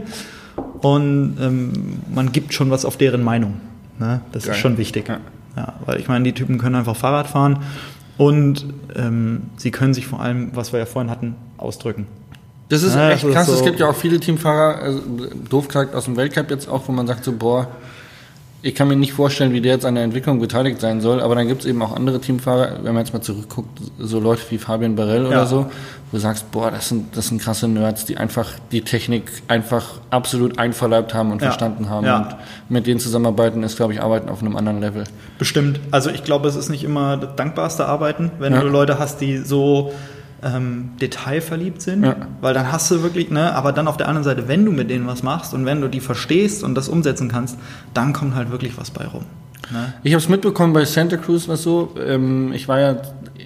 und ähm, man gibt schon was auf deren Meinung. Ne? Das Geil. ist schon wichtig. Ja. ja. weil ich meine, die Typen können einfach Fahrrad fahren und ähm, sie können sich vor allem, was wir ja vorhin hatten, ausdrücken. Das ist ja, echt krass. So es gibt ja auch viele Teamfahrer, also, doof gesagt aus dem Weltcup jetzt auch, wo man sagt so, boah, ich kann mir nicht vorstellen, wie der jetzt an der Entwicklung beteiligt sein soll, aber dann gibt es eben auch andere Teamfahrer, wenn man jetzt mal zurückguckt, so Leute wie Fabian Barell ja. oder so, wo du sagst, boah, das sind, das sind krasse Nerds, die einfach die Technik einfach absolut einverleibt haben und ja. verstanden haben. Ja. Und mit denen zusammenarbeiten ist, glaube ich, Arbeiten auf einem anderen Level. Bestimmt. Also ich glaube, es ist nicht immer das dankbarste Arbeiten, wenn du Leute hast, die so ähm, detailverliebt sind, ja. weil dann hast du wirklich, ne, aber dann auf der anderen Seite, wenn du mit denen was machst und wenn du die verstehst und das umsetzen kannst, dann kommt halt wirklich was bei rum. Ne? Ich habe es mitbekommen bei Santa Cruz was so. Ähm, ich war ja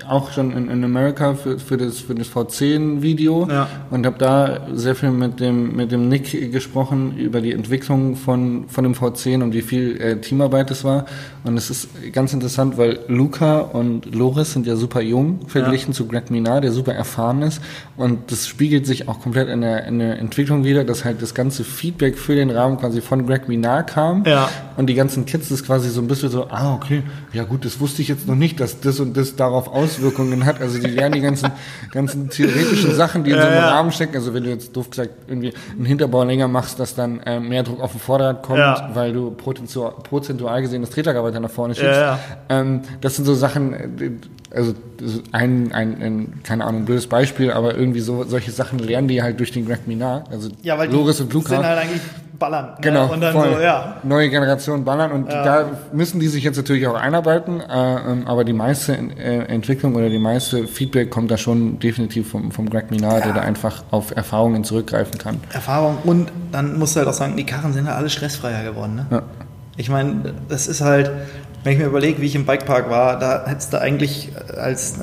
auch schon in, in Amerika für, für das, für das V10-Video ja. und habe da sehr viel mit dem, mit dem Nick gesprochen über die Entwicklung von, von dem V10 und wie viel äh, Teamarbeit es war. Und es ist ganz interessant, weil Luca und Loris sind ja super jung verglichen ja. zu Greg Minard, der super erfahren ist. Und das spiegelt sich auch komplett in der, in der Entwicklung wieder, dass halt das ganze Feedback für den Rahmen quasi von Greg Minard kam. Ja. Und die ganzen Kids das quasi so ein bisschen so, ah, okay, ja gut, das wusste ich jetzt noch nicht, dass das und das darauf aus Auswirkungen hat. Also die lernen die ganzen, ganzen theoretischen Sachen, die in so einem ja, Rahmen stecken. Also wenn du jetzt doof gesagt irgendwie einen Hinterbau länger machst, dass dann äh, mehr Druck auf dem Vorderrad kommt, ja. weil du prozentual gesehen das Tretergabel nach vorne schiebst. Ja, ähm, das sind so Sachen, äh, also ein, ein, ein, keine Ahnung, blödes Beispiel, aber irgendwie so solche Sachen lernen die halt durch den Greg Minar. Also ja, weil Loris und Luca. sind halt eigentlich ballern. Ne? Genau. Und dann voll. so, ja. Neue Generation ballern und ja. da müssen die sich jetzt natürlich auch einarbeiten, äh, ähm, aber die meiste äh, Entwicklung oder die meiste Feedback kommt da schon definitiv vom, vom Greg Minard, ja. der da einfach auf Erfahrungen zurückgreifen kann. Erfahrung und dann musst du halt auch sagen, die Karren sind ja alle stressfreier geworden. Ne? Ja. Ich meine, das ist halt, wenn ich mir überlege, wie ich im Bikepark war, da hättest du eigentlich als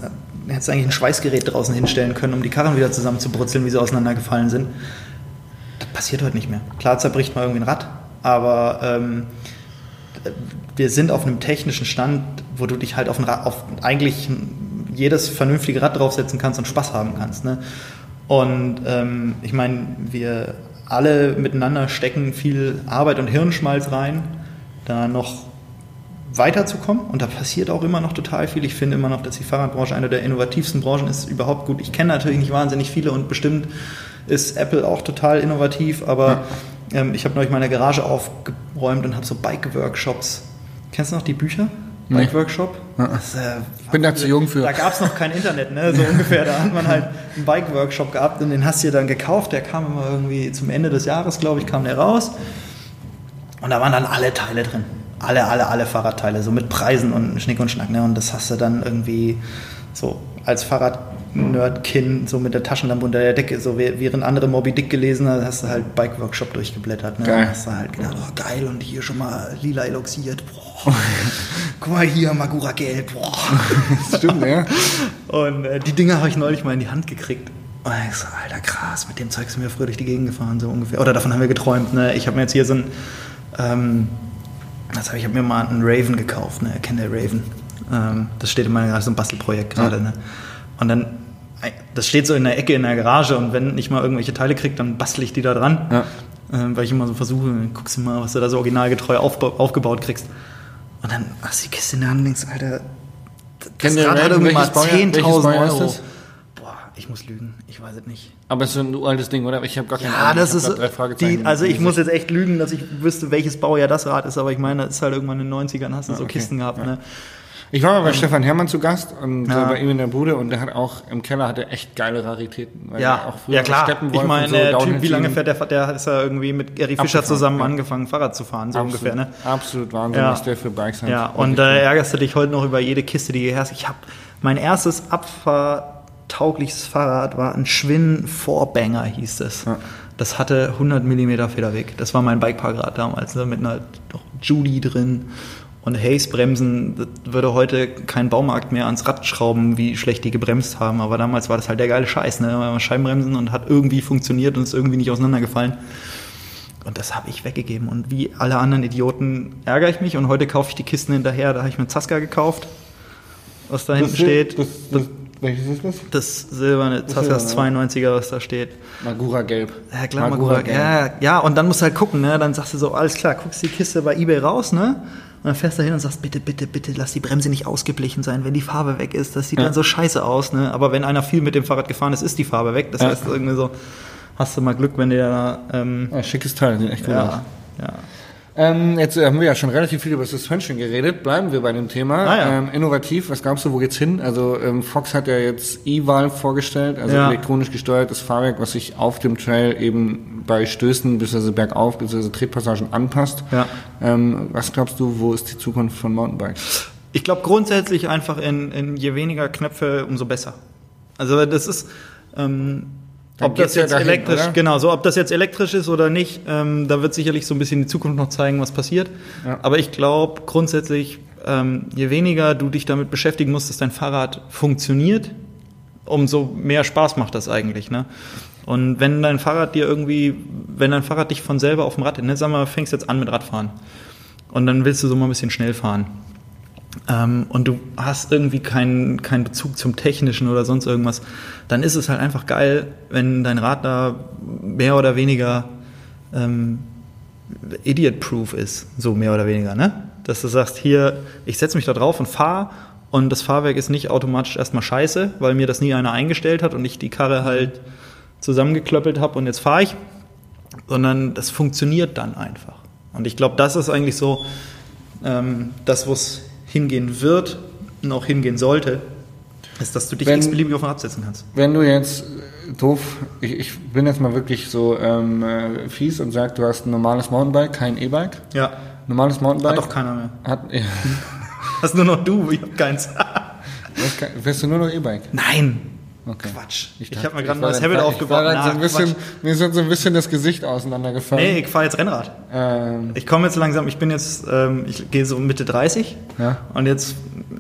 hättest du eigentlich ein Schweißgerät draußen hinstellen können, um die Karren wieder zusammenzubrutzeln, wie sie auseinandergefallen sind passiert heute nicht mehr. Klar zerbricht mal irgendwie ein Rad, aber ähm, wir sind auf einem technischen Stand, wo du dich halt auf, ein Rad, auf eigentlich jedes vernünftige Rad draufsetzen kannst und Spaß haben kannst. Ne? Und ähm, ich meine, wir alle miteinander stecken viel Arbeit und Hirnschmalz rein, da noch weiterzukommen. Und da passiert auch immer noch total viel. Ich finde immer noch, dass die Fahrradbranche eine der innovativsten Branchen ist überhaupt gut. Ich kenne natürlich nicht wahnsinnig viele und bestimmt ist Apple auch total innovativ, aber ähm, ich habe neulich meine Garage aufgeräumt und habe so Bike-Workshops. Kennst du noch die Bücher? Bike Workshop. Ja. Das, äh, bin da zu jung für. Da gab es noch kein Internet, ne? so ungefähr. Da hat man halt einen Bike Workshop gehabt und den hast du dir dann gekauft. Der kam immer irgendwie zum Ende des Jahres, glaube ich, kam der raus. Und da waren dann alle Teile drin. Alle, alle, alle Fahrradteile, so mit Preisen und Schnick und Schnack. Ne? Und das hast du dann irgendwie so als Fahrrad Nerdkin, so mit der Taschenlampe unter der Decke, so während andere Moby Dick gelesen hat, hast du halt Bike Workshop durchgeblättert. Ne? Geil. Hast du halt gedacht, oh geil, und hier schon mal lila eloxiert, boah. Guck mal hier, Magura gelb, boah. Stimmt, ja. Und äh, die Dinger habe ich neulich mal in die Hand gekriegt. Und ich so, alter krass, mit dem Zeug sind wir früher durch die Gegend gefahren, so ungefähr. Oder davon haben wir geträumt, ne? Ich habe mir jetzt hier so ein, ähm, also ich habe mir mal einen Raven gekauft, ne? Kennt der Raven? Ähm, das steht in meinem so ein Bastelprojekt gerade, ja. ne? Und dann, das steht so in der Ecke in der Garage und wenn ich mal irgendwelche Teile kriege, dann bastel ich die da dran. Ja. Ähm, weil ich immer so versuche, guckst du mal, was du da so originalgetreu aufgebaut kriegst. Und dann hast du die Kiste in der Hand und denkst, Alter, das Rad hat irgendwie mal 10.000 Euro. Boah, ich muss lügen, ich weiß es nicht. Aber es ist ein altes Ding, oder? Ich habe gar keine ja, Ahnung. Das ist die, also ich muss jetzt echt lügen, dass ich wüsste, welches Baujahr das Rad ist, aber ich meine, das ist halt irgendwann in den 90ern, hast du ja, so okay. Kisten gehabt, ja. ne? Ich war mal bei ähm, Stefan Hermann zu Gast und ja. bei ihm in der Bude und der hat auch im Keller hatte echt geile Raritäten. ja, auch ja klar. Ich meine, so der Typ, wie lange fährt der? Der ist ja irgendwie mit Gary Fischer zusammen ja. angefangen, Fahrrad zu fahren, so absolut, ungefähr. Ne? Absolut Wahnsinn, ja. was der für Bikes hat. Ja, und da äh, ärgerst du dich heute noch über jede Kiste, die hierher ist. Ich habe mein erstes abfahrtaugliches Fahrrad war ein Schwinn Vorbanger, hieß es. Ja. Das hatte 100 mm Federweg. Das war mein Bikeparkrad damals, ne? mit einer Judy drin Und Haze-Bremsen, das würde heute kein Baumarkt mehr ans Rad schrauben, wie schlecht die gebremst haben. Aber damals war das halt der geile Scheiß, ne? Scheibenbremsen und hat irgendwie funktioniert und ist irgendwie nicht auseinandergefallen. Und das habe ich weggegeben. Und wie alle anderen Idioten ärgere ich mich. Und heute kaufe ich die Kisten hinterher. Da habe ich mir Zaska gekauft, was da hinten steht. Das, das, welches ist das? Das silberne Zaskas silberne. 92er, was da steht. Magura Gelb. Ja, klar, Magura. Ja, ja, und dann musst du halt gucken, ne? Dann sagst du so, alles klar, guckst die Kiste bei Ebay raus, ne? Und dann fährst du hin und sagst, bitte, bitte, bitte, lass die Bremse nicht ausgeblichen sein, wenn die Farbe weg ist. Das sieht Ja. dann so scheiße aus, ne? Aber wenn einer viel mit dem Fahrrad gefahren ist, ist die Farbe weg. Das Ja. heißt irgendwie so, hast du mal Glück, wenn der da, ähm, Ah, schickes Teil, sieht echt gut aus. ja, ja. Ähm, jetzt äh, haben wir ja schon relativ viel über Suspension geredet. Bleiben wir bei dem Thema. Ah, ja. ähm, innovativ, was glaubst du, wo geht's hin? Also ähm, Fox hat ja jetzt E-Valve vorgestellt, also Ja. elektronisch gesteuertes Fahrwerk, was sich auf dem Trail eben bei Stößen bzw. bergauf bzw. Tretpassagen anpasst. Ja. Ähm, was glaubst du, wo ist die Zukunft von Mountainbikes? Ich glaube grundsätzlich einfach in, in je weniger Knöpfe, umso besser. Also das ist, ähm, Dann ob das jetzt dahin, elektrisch, oder? genau, so ob das jetzt elektrisch ist oder nicht, ähm, da wird sicherlich so ein bisschen die Zukunft noch zeigen, was passiert. Ja. Aber ich glaube grundsätzlich, ähm, je weniger du dich damit beschäftigen musst, dass dein Fahrrad funktioniert, umso mehr Spaß macht das eigentlich. Ne? Und wenn dein Fahrrad dir irgendwie, wenn dein Fahrrad dich von selber auf dem Rad, ne, sag mal, fängst jetzt an mit Radfahren und dann willst du so mal ein bisschen schnell fahren ähm, und du hast irgendwie keinen keinen Bezug zum Technischen oder sonst irgendwas, dann ist es halt einfach geil, wenn dein Rad da mehr oder weniger ähm, idiot-proof ist, so mehr oder weniger, ne? Dass du sagst, hier, ich setze mich da drauf und fahre und das Fahrwerk ist nicht automatisch erstmal scheiße, weil mir das nie einer eingestellt hat und ich die Karre halt zusammengeklöppelt habe und jetzt fahre ich, sondern das funktioniert dann einfach. Und ich glaube, das ist eigentlich so ähm, das, wo es hingehen wird und auch hingehen sollte, ist, dass du dich Wenn- x-beliebig auf den Rad setzen kannst. Wenn du jetzt äh, doof, ich, ich bin jetzt mal wirklich so ähm, äh, fies und sag, du hast ein normales Mountainbike, kein E-Bike. Ja, Normales Mountainbike. hat doch keiner mehr. Hat, ja, Hast nur noch du, ich hab keins. fährst du nur noch E-Bike? Nein, Okay. Quatsch. Ich, dachte, habe mir gerade ein neues Habit ich aufgebaut. So ein bisschen, mir ist so ein bisschen das Gesicht auseinandergefallen. Nee, ich fahre jetzt Rennrad. Ähm, Ich komme jetzt langsam, ich bin jetzt, ähm, ich gehe so Mitte 30 ja. und jetzt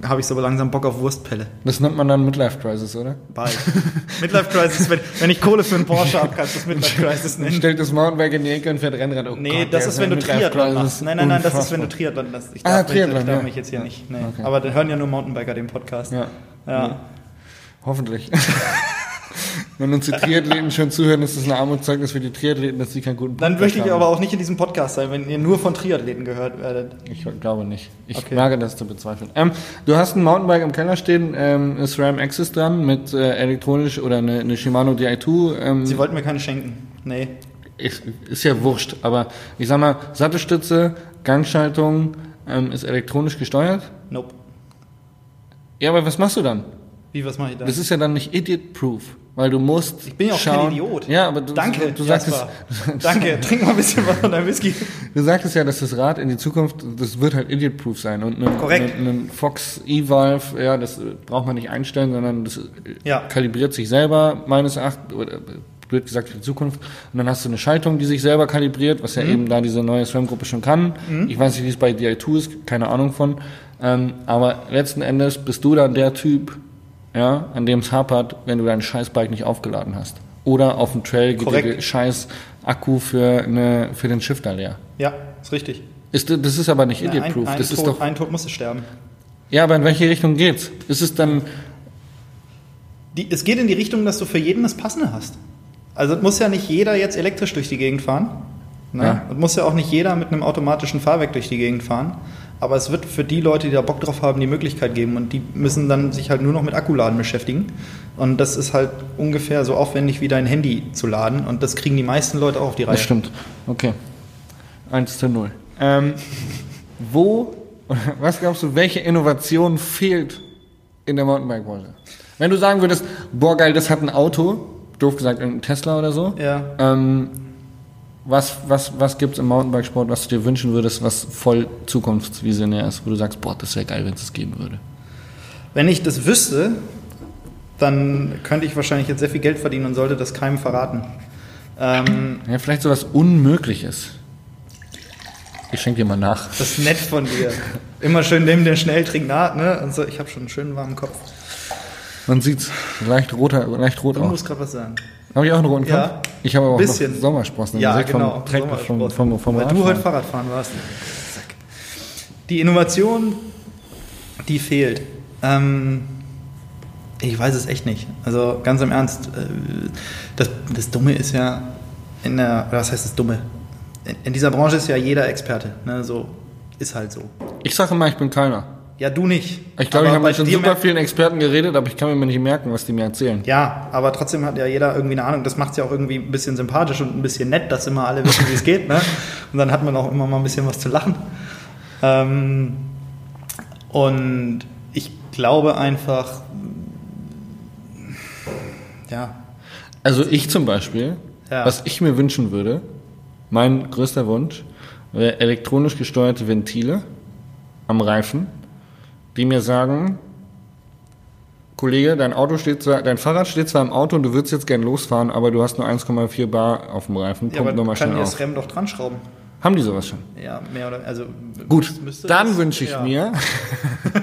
habe ich so langsam Bock auf Wurstpelle. Das nennt man dann Midlife Crisis, oder? Bald. Midlife Crisis, wenn, wenn ich Kohle für einen Porsche habe, kannst du es Midlife Crisis nennen. stellt das Mountainbike in die Ecke und fährt Rennrad. Oh Nee, Gott, das ist, wenn du Triathlon machst. Nein, nein, nein, das ist, wenn du Unfassbar. Triathlon machst. Ich Ah, darf, mich, Triathlon, ich darf ja. mich jetzt hier nicht. Nee. Okay. Aber dann hören ja nur Mountainbiker den Podcast. Ja, Ja. Hoffentlich. wenn uns die Triathleten schon zuhören, ist das ein Armutszeugnis für die Triathleten, dass sie keinen guten Dann Podcast möchte ich haben. aber auch nicht in diesem Podcast sein, wenn ihr nur von Triathleten gehört werdet. Ich glaube nicht. Ich Okay. wage das zu bezweifeln. Ähm, du hast ein Mountainbike im Keller stehen, ähm, ist Ram Access dran mit äh, elektronisch oder eine, eine Shimano Di2. Ähm, Sie wollten mir keine schenken. Nee. ist, ist ja wurscht, aber ich sag mal, Sattelstütze, Gangschaltung ähm, ist elektronisch gesteuert. Nope. Ja, aber was machst du dann? Wie, was mache ich da? Das ist ja dann nicht idiot-proof, weil du musst. ich bin ja auch schauen, kein Idiot. Ja, aber du, Danke, du, sagst es. Danke, trink mal ein bisschen was von deinem Whisky. du sagtest ja, dass das Rad in die Zukunft, das wird halt idiot-proof sein. Und ein, Korrekt. ein, ein Fox E-Valve, ja, das braucht man nicht einstellen, sondern das Ja. kalibriert sich selber, meines Erachtens, oder blöd gesagt für die Zukunft. Und dann hast du eine Schaltung, die sich selber kalibriert, was ja Mhm. eben da diese neue SRAM-Gruppe schon kann. Ich weiß nicht, wie es bei Di2 ist, keine Ahnung von. Ähm, aber letzten Endes bist du dann der Typ, ja, an dem es hapert, wenn du dein Scheißbike nicht aufgeladen hast. Oder auf dem Trail geht Korrekt. der scheiß Akku für, eine, für den Shifter leer. Ja, ist richtig. Ist, das ist aber nicht ein, idiot-proof. ein, Das ist Tod, doch. ein Tod musste sterben. Ja, aber in welche Richtung geht's? Ist es dann. Die, es geht in die Richtung, dass du für jeden das Passende hast. Also es muss ja nicht jeder jetzt elektrisch durch die Gegend fahren. Ne? Ja. Es muss ja auch nicht jeder mit einem automatischen Fahrwerk durch die Gegend fahren. Aber es wird für die Leute, die da Bock drauf haben, die Möglichkeit geben. Und die müssen dann sich halt nur noch mit Akkuladen beschäftigen. Und das ist halt ungefähr so aufwendig wie dein Handy zu laden. Und das kriegen die meisten Leute auch auf die Reihe. Das stimmt. Okay. 1 zu 0. Ähm, wo, was glaubst du, welche Innovation fehlt in der Mountainbike-Branche? Wenn du sagen würdest, boah geil, das hat ein Auto, doof gesagt, ein Tesla oder so, Ja. ähm, was, was, was gibt's im Mountainbikesport, was du dir wünschen würdest, was voll zukunftsvisionär ist, wo du sagst, boah, das wäre geil, wenn es das geben würde? Wenn ich das wüsste, dann könnte ich wahrscheinlich jetzt sehr viel Geld verdienen und sollte das keinem verraten. Ähm, Ja, vielleicht sowas Unmögliches. Ich schenke dir mal nach. Das ist nett von dir. Immer schön neben der Schnelltrink nach, ne? Und so, ich habe schon einen schönen warmen Kopf. Man sieht's. Leicht roter, leicht rot Du auch. musst gerade was sagen. Habe ich auch einen roten Ja. Kopf? Ich habe auch Bisschen. noch Sommersprossen Ja, Gesicht genau. vom, vom, vom, vom Weil du heute Fahrradfahren warst. Zack. Die Innovation, die fehlt. Ähm, ich weiß es echt nicht. Also ganz im Ernst. äh, Das, das Dumme ist ja in der, was heißt das Dumme? In, in dieser Branche ist ja jeder Experte. Ne? So ist halt so. Ich sage immer, ich bin keiner. Ja, du nicht. Ich glaube, ich habe mit schon super vielen Experten geredet, aber ich kann mir nicht merken, was die mir erzählen. Ja, aber trotzdem hat ja jeder irgendwie eine Ahnung. Das macht es ja auch irgendwie ein bisschen sympathisch und ein bisschen nett, dass immer alle wissen, wie es geht. Ne? Und dann hat man auch immer mal ein bisschen was zu lachen. Ähm, und ich glaube einfach, ja, Also ich zum Beispiel, Ja. was ich mir wünschen würde, mein größter Wunsch, wäre elektronisch gesteuerte Ventile am Reifen, die mir sagen, Kollege, dein Auto steht zwar, dein Fahrrad steht zwar im Auto und du würdest jetzt gern losfahren, aber du hast nur 1,4 Bar auf dem Reifen. ja Pump aber nochmal kann schnell dir auf. das Rem doch dran schrauben. Haben die sowas schon? Ja, mehr oder also Gut, dann wünsche ich ja. mir,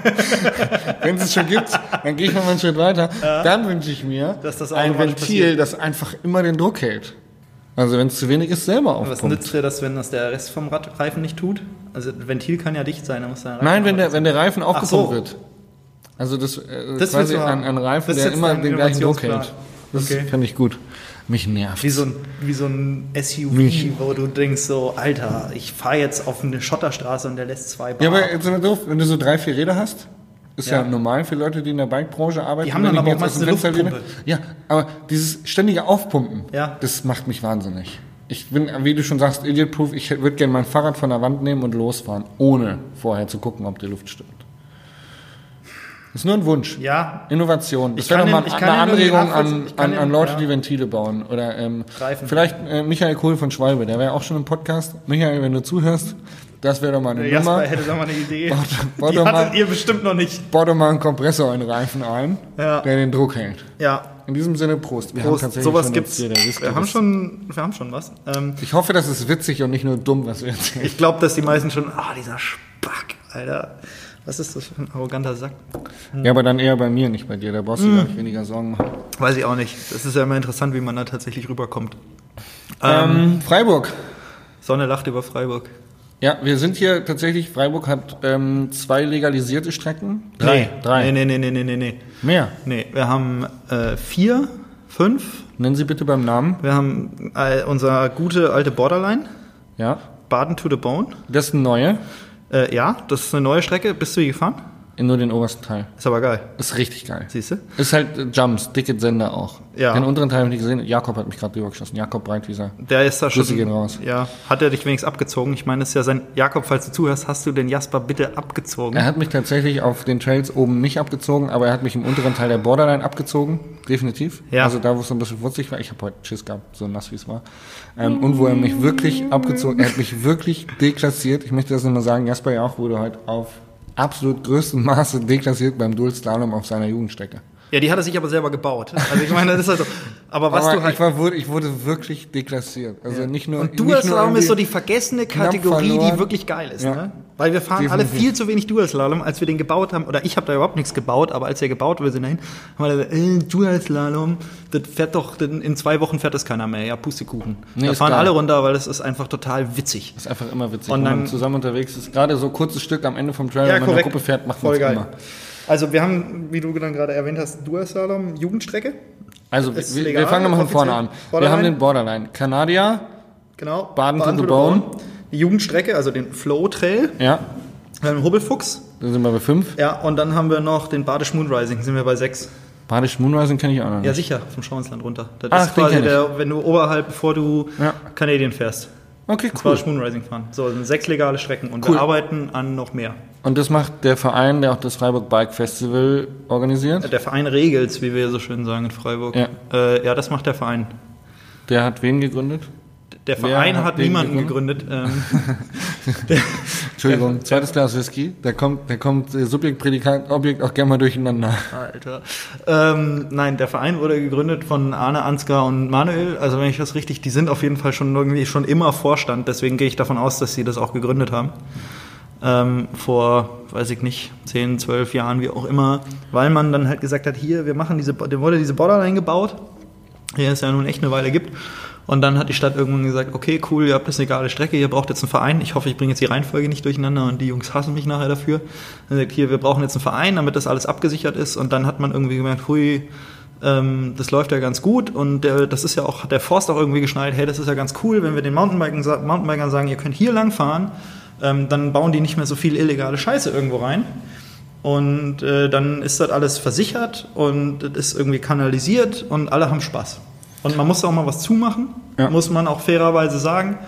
wenn es es schon gibt, dann gehe ich noch mal einen Schritt weiter, dann wünsche ich mir Dass das ein Ventil, passiert. das einfach immer den Druck hält. Also wenn es zu wenig ist, selber Was aufpumpt. nützt dir das, wenn das der Rest vom Radreifen nicht tut? Also Ventil kann ja dicht sein, da muss der Reifen Nein, wenn der, wenn der Reifen aufgepumpt so. wird. Also das, äh, Das quasi ein, ein Reifen, der immer den gleichen Druck hält. Das Okay. fände ich gut. Mich nervt. Wie so ein, wie so ein SUV, Mich- wo du denkst so, Alter, ich fahre jetzt auf eine Schotterstraße und der lässt zwei Bar. Ja, aber jetzt mal doof, wenn du so drei, vier Räder hast, ist ja, Ja. normal für Leute, die in der Bike-Branche arbeiten. Die haben dann aber auch meistens eine lehne. Ja, aber dieses ständige Aufpumpen, Ja. das macht mich wahnsinnig. Ich bin, wie du schon sagst, idiot-proof, ich würde gerne mein Fahrrad von der Wand nehmen und losfahren, ohne vorher zu gucken, ob die Luft stimmt. Das ist nur ein Wunsch. ja, Innovation. Das Ich wäre kann doch mal den- ich eine Anregung an, an, an Leute, ja. die Ventile bauen. Oder ähm, vielleicht äh, Michael Kohl von Schwalbe, der wäre auch schon im Podcast. Michael, wenn du zuhörst, das wäre doch mal eine der Jasper Nummer. hätte da mal eine Idee. Baut- baut Die doch hattet mal- ihr bestimmt noch nicht. Bau doch mal einen Kompressor in den Reifen ein, Ja. der den Druck hält. Ja, In diesem Sinne, Prost. Wir Prost, sowas schon gibt's. hier, Wir haben schon, wir haben schon was. Ähm, Ich hoffe, das ist witzig und nicht nur dumm, was wir erzählen. ich glaube, dass die meisten schon, ah, dieser Spack, Alter. Was ist das für ein arroganter Sack? Ja, aber dann eher bei mir, nicht bei dir. Da brauchst du gar nicht weniger Sorgen machen. Weiß ich auch nicht. Das ist ja immer interessant, wie man da tatsächlich rüberkommt. Ähm, Freiburg. Sonne lacht über Freiburg. Ja, wir sind hier tatsächlich, Freiburg hat ähm, zwei legalisierte Strecken. Drei. Drei. Nee, nee, nee, nee, nee, nee. Mehr. Nee, wir haben äh, vier, fünf. Nennen Sie bitte beim Namen. Wir haben äh, unser gute alte Borderline, Ja. Baden to the Bone. Das ist eine neue. Äh, ja, das ist eine neue Strecke. Bist du die gefahren? In nur den obersten Teil. Ist aber geil. Ist richtig geil. Siehst du? Ist halt äh, Jumps, dicke Sender auch. Ja. Den unteren Teil habe ich nicht gesehen. Jakob hat mich gerade drüber geschossen. Jakob Breitwieser. Der ist da schon. Grüße gehen raus. Ja, hat er dich wenigstens abgezogen? Ich meine, das ist ja sein. Jakob, falls du zuhörst, hast du den Jasper bitte abgezogen? Er hat mich tatsächlich auf den Trails oben nicht abgezogen, aber er hat mich im unteren Teil der Borderline abgezogen. Definitiv. Ja. Also da, wo es so ein bisschen wurzig war. Ich habe heute Schiss gehabt, so nass wie es war. Ähm, und wo er mich wirklich abgezogen, er hat mich wirklich deklassiert. Ich möchte das nochmal sagen, Jasper ja auch wurde heute auf absolut größtem Maße deklassiert beim Dual Slalom auf seiner Jugendstrecke. Ja, die hat er sich aber selber gebaut. Also ich meine, das ist halt so. Aber was aber du halt. ich, war, wurde, ich wurde wirklich deklassiert. Also nicht nur. Und Dual-Slalom ist so die vergessene Kategorie, die wirklich geil ist. Ja. Ne? Weil wir fahren alle Definitiv. viel zu wenig Dual-Slalom, als wir den gebaut haben. Oder ich habe da überhaupt nichts gebaut, aber als er gebaut wurde, sind dahin, haben wir gesagt, äh, Dual-Slalom, das fährt doch, in zwei Wochen fährt das keiner mehr. Ja, Pustekuchen. Nee, da fahren geil. alle runter, weil das ist einfach total witzig. Das ist einfach immer witzig, Und wenn man dann- zusammen unterwegs ist. Gerade so kurzes Stück am Ende vom Trail, wenn man in der Gruppe fährt, macht man Voll es geil. immer. Also wir haben, wie du dann gerade erwähnt hast, Dual-Slalom, Jugendstrecke. Also Ist wir, legal, wir fangen nochmal von vorne an. offiziell? Wir haben Borderline? den Borderline. Kanadier, Genau. Baden to the Bone. Die Jugendstrecke, also den Flow-Trail. ja, Wir haben den Hubbelfuchs. da sind wir bei fünf. Ja, und dann haben wir noch den Badisch Moonrising, sind wir bei sechs. Badisch Moonrising kenne ich auch noch nicht. Ja, sicher, vom Schauinsland runter. Das Ach, ist quasi der, wenn du oberhalb, bevor du Ja. Canadian fährst. Okay, Das cool. Badisch Moonrising fahren. So, das sind sechs legale Strecken und Cool. wir arbeiten an noch mehr. Und das macht der Verein, der auch das Freiburg Bike Festival organisiert. Der Verein regelt wie wir so schön sagen in Freiburg. Ja. Äh, ja, das macht der Verein. Der hat wen gegründet? Der Wer Verein hat hat, den niemanden gegründet. Ähm, Entschuldigung, zweites Glas Whisky. Da kommt, da kommt äh, Subjekt, Prädikat, Objekt auch gerne mal durcheinander. Alter. Ähm, nein, der Verein wurde gegründet von Arne, Ansgar und Manuel. Also wenn ich das richtig, die sind auf jeden Fall schon irgendwie schon immer Vorstand. Deswegen gehe ich davon aus, dass sie das auch gegründet haben. Ähm, vor, weiß ich nicht, 10, 12 Jahren, wie auch immer, weil man dann halt gesagt hat, hier, wir machen diese, da wurde diese Borderline gebaut, die es ja nun echt eine Weile gibt. Und dann hat die Stadt irgendwann gesagt, okay, cool, ihr habt jetzt eine geile Strecke, ihr braucht jetzt einen Verein. Ich hoffe, ich bringe jetzt die Reihenfolge nicht durcheinander und die Jungs hassen mich nachher dafür. Dann sagt, hier, wir brauchen jetzt einen Verein, damit das alles abgesichert ist. Und dann hat man irgendwie gemerkt, hui, ähm, das läuft ja ganz gut und der, das ist ja auch, hat der Forst auch irgendwie geschnallt, hey, das ist ja ganz cool, wenn wir den Mountainbikern, Mountainbikern sagen, ihr könnt hier lang fahren, ähm, dann bauen die nicht mehr so viel illegale Scheiße irgendwo rein. Und äh, dann ist das alles versichert und das ist irgendwie kanalisiert und alle haben Spaß. Und man muss auch mal was zumachen, ja. muss man auch fairerweise sagen.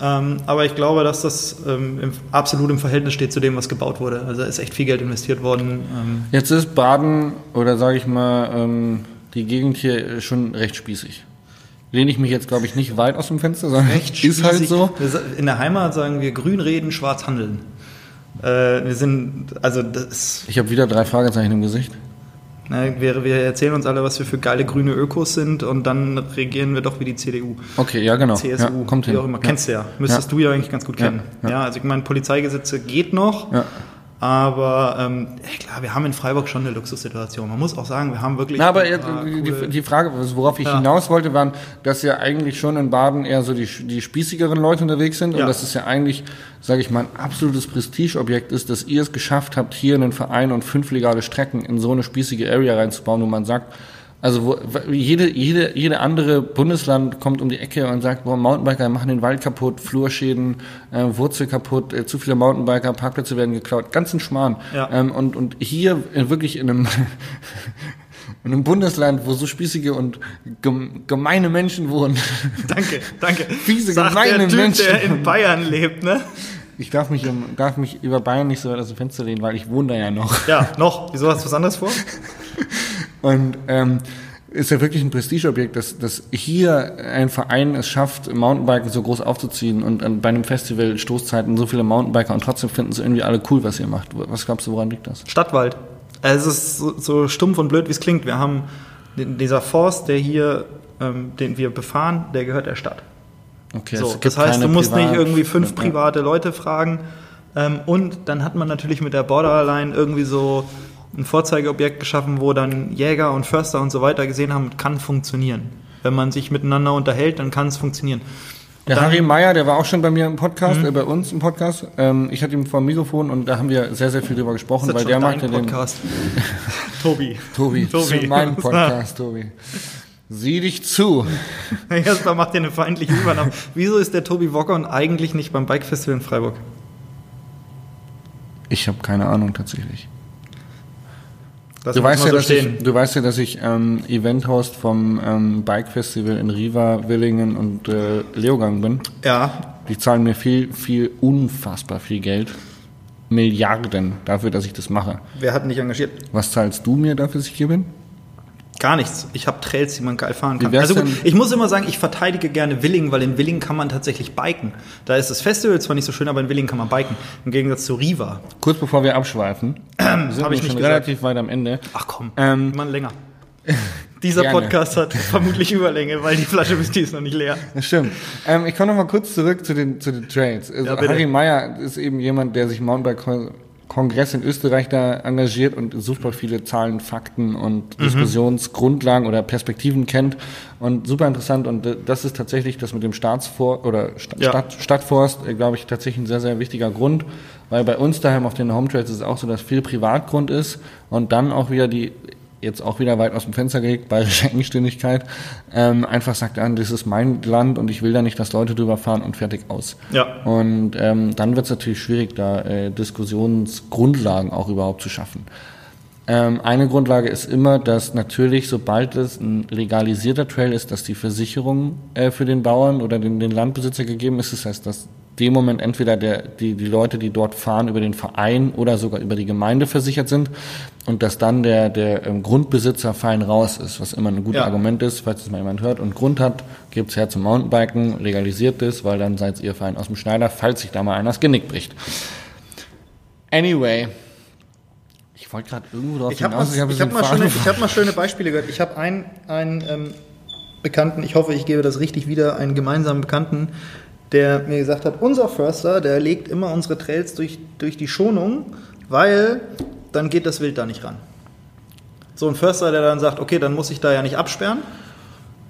Ähm, aber ich glaube, dass das ähm, im, absolut im Verhältnis steht zu dem, was gebaut wurde. Also ist echt viel Geld investiert worden. Ähm. Jetzt ist Baden oder sage ich mal ähm, die Gegend hier schon recht spießig. Lehne ich mich jetzt, glaube ich, nicht weit aus dem Fenster, sondern recht ist halt so. In der Heimat sagen wir grün reden, schwarz handeln. Äh, wir sind, also das Ich habe wieder drei Fragezeichen im Gesicht. Ne, wir, wir erzählen uns alle, was wir für geile grüne Ökos sind und dann regieren wir doch wie die CDU. Okay, ja, genau. CSU, ja, kommt wie hin. auch immer. Ja. Kennst du ja. Müsstest ja. du ja eigentlich ganz gut kennen. Ja, also ich meine, Polizeigesetze geht noch. Ja. Aber ähm, klar, wir haben in Freiburg schon eine Luxussituation. Man muss auch sagen, wir haben wirklich. Na, aber jetzt, die, die, Frage, worauf ich ja. hinaus wollte, waren, dass ja eigentlich schon in Baden eher so die, die spießigeren Leute unterwegs sind ja. und dass es ja eigentlich, sage ich mal, ein absolutes Prestigeobjekt ist, dass ihr es geschafft habt, hier einen Verein und fünf legale Strecken in so eine spießige Area reinzubauen, wo man sagt, also wo, jede, jede, jede andere Bundesland kommt um die Ecke und sagt, boah, Mountainbiker machen den Wald kaputt, Flurschäden, äh, Wurzel kaputt, äh, zu viele Mountainbiker, Parkplätze werden geklaut, ganzen Schmarrn. Ja. Ähm, und, und hier äh, wirklich in einem, in einem Bundesland, wo so spießige und gemeine Menschen wohnen. Danke, danke. Fiese, Sagt gemeine der typ, Menschen. der in Bayern lebt, ne? Ich darf mich, darf mich über Bayern nicht so weit aus dem Fenster lehnen, weil ich wohne da ja noch. Ja, noch. Wieso hast du was anderes vor? Und ähm, ist ja wirklich ein Prestigeobjekt, dass, dass hier ein Verein es schafft, Mountainbiken so groß aufzuziehen und bei einem Festival Stoßzeiten so viele Mountainbiker und trotzdem finden sie irgendwie alle cool, was ihr macht. Was glaubst du, woran liegt das? Stadtwald. Also es ist so, so stumpf und blöd, wie es klingt. Wir haben dieser Forst, der hier, ähm, den wir befahren, der gehört der Stadt. Okay, so, das heißt, du musst Privat nicht irgendwie fünf private Leute fragen. Ähm, und dann hat man natürlich mit der Borderline irgendwie so ein Vorzeigeobjekt geschaffen, wo dann Jäger und Förster und so weiter gesehen haben, kann funktionieren. Wenn man sich miteinander unterhält, dann kann es funktionieren. Der dann, Harry Meyer, der war auch schon bei mir im Podcast, mhm. äh, bei uns im Podcast. Ähm, ich hatte ihn vor dem Mikrofon und da haben wir sehr, sehr viel drüber gesprochen, weil der macht ja den Podcast. Tobi. Tobi. Tobi. Zu meinem Podcast, Tobi. Sieh dich zu. Erstmal macht ihr eine feindliche Übernahme. Wieso ist der Tobi Wockern eigentlich nicht beim Bike Festival in Freiburg? Ich habe keine Ahnung tatsächlich. Das du weißt, ja, so dass ich, du weißt ja, dass ich ähm, Event-Host vom ähm, Bike Festival in Riva, Willingen und äh, Leogang bin. Ja. Die zahlen mir viel, viel, unfassbar viel Geld. Milliarden dafür, dass ich das mache. Wer hat dich engagiert? Was zahlst du mir dafür, dass ich hier bin? Gar nichts. Ich habe Trails, die man geil fahren kann. Also gut, ich muss immer sagen, ich verteidige gerne Willingen, weil in Willingen kann man tatsächlich biken. Da ist das Festival zwar nicht so schön, aber in Willingen kann man biken. Im Gegensatz zu Riva. Kurz bevor wir abschweifen, ähm, sind wir schon relativ weit am Ende. Ach komm, ähm, man länger. Dieser gerne. Podcast hat vermutlich Überlänge, weil die Flasche bis die ist noch nicht leer. Das stimmt. Ähm, ich komme noch mal kurz zurück zu den, zu den Trails. Also ja, Harry Meyer ist eben jemand, der sich Mountainbike Kongress in Österreich da engagiert und super viele Zahlen, Fakten und mhm. Diskussionsgrundlagen oder Perspektiven kennt und super interessant und das ist tatsächlich das mit dem Staatsfor oder St ja. Stadt, Stadtforst, äh, glaube ich, tatsächlich ein sehr, sehr wichtiger Grund, weil bei uns daheim auf den Home Trails ist es auch so, dass viel Privatgrund ist und dann auch wieder die jetzt auch wieder weit aus dem Fenster gelegt, bayerische Engständigkeit, ähm, einfach sagt, an, das ist mein Land und ich will da nicht, dass Leute drüber fahren und fertig aus. Ja. Und ähm, dann wird es natürlich schwierig, da äh, Diskussionsgrundlagen auch überhaupt zu schaffen. Ähm, eine Grundlage ist immer, dass natürlich, sobald es ein legalisierter Trail ist, dass die Versicherung äh, für den Bauern oder den, den Landbesitzer gegeben ist. Das heißt, dass dem Moment entweder der, die, die Leute, die dort fahren, über den Verein oder sogar über die Gemeinde versichert sind und dass dann der, der ähm, Grundbesitzer fein raus ist, was immer ein gutes ja. Argument ist, falls es mal jemand hört und Grund hat, gebt's her zum Mountainbiken, legalisiert es, weil dann seid ihr fein aus dem Schneider, falls sich da mal einer das Genick bricht. Anyway. Ich wollte gerade irgendwo drauf ich hab hinaus. Mal, ich habe hab mal, hab mal schöne Beispiele gehört. Ich habe einen, einen ähm, Bekannten, ich hoffe, ich gebe das richtig wieder, einen gemeinsamen Bekannten, der mir gesagt hat, unser Förster, der legt immer unsere Trails durch, durch die Schonung, weil dann geht das Wild da nicht ran. So ein Förster, der dann sagt, okay, dann muss ich da ja nicht absperren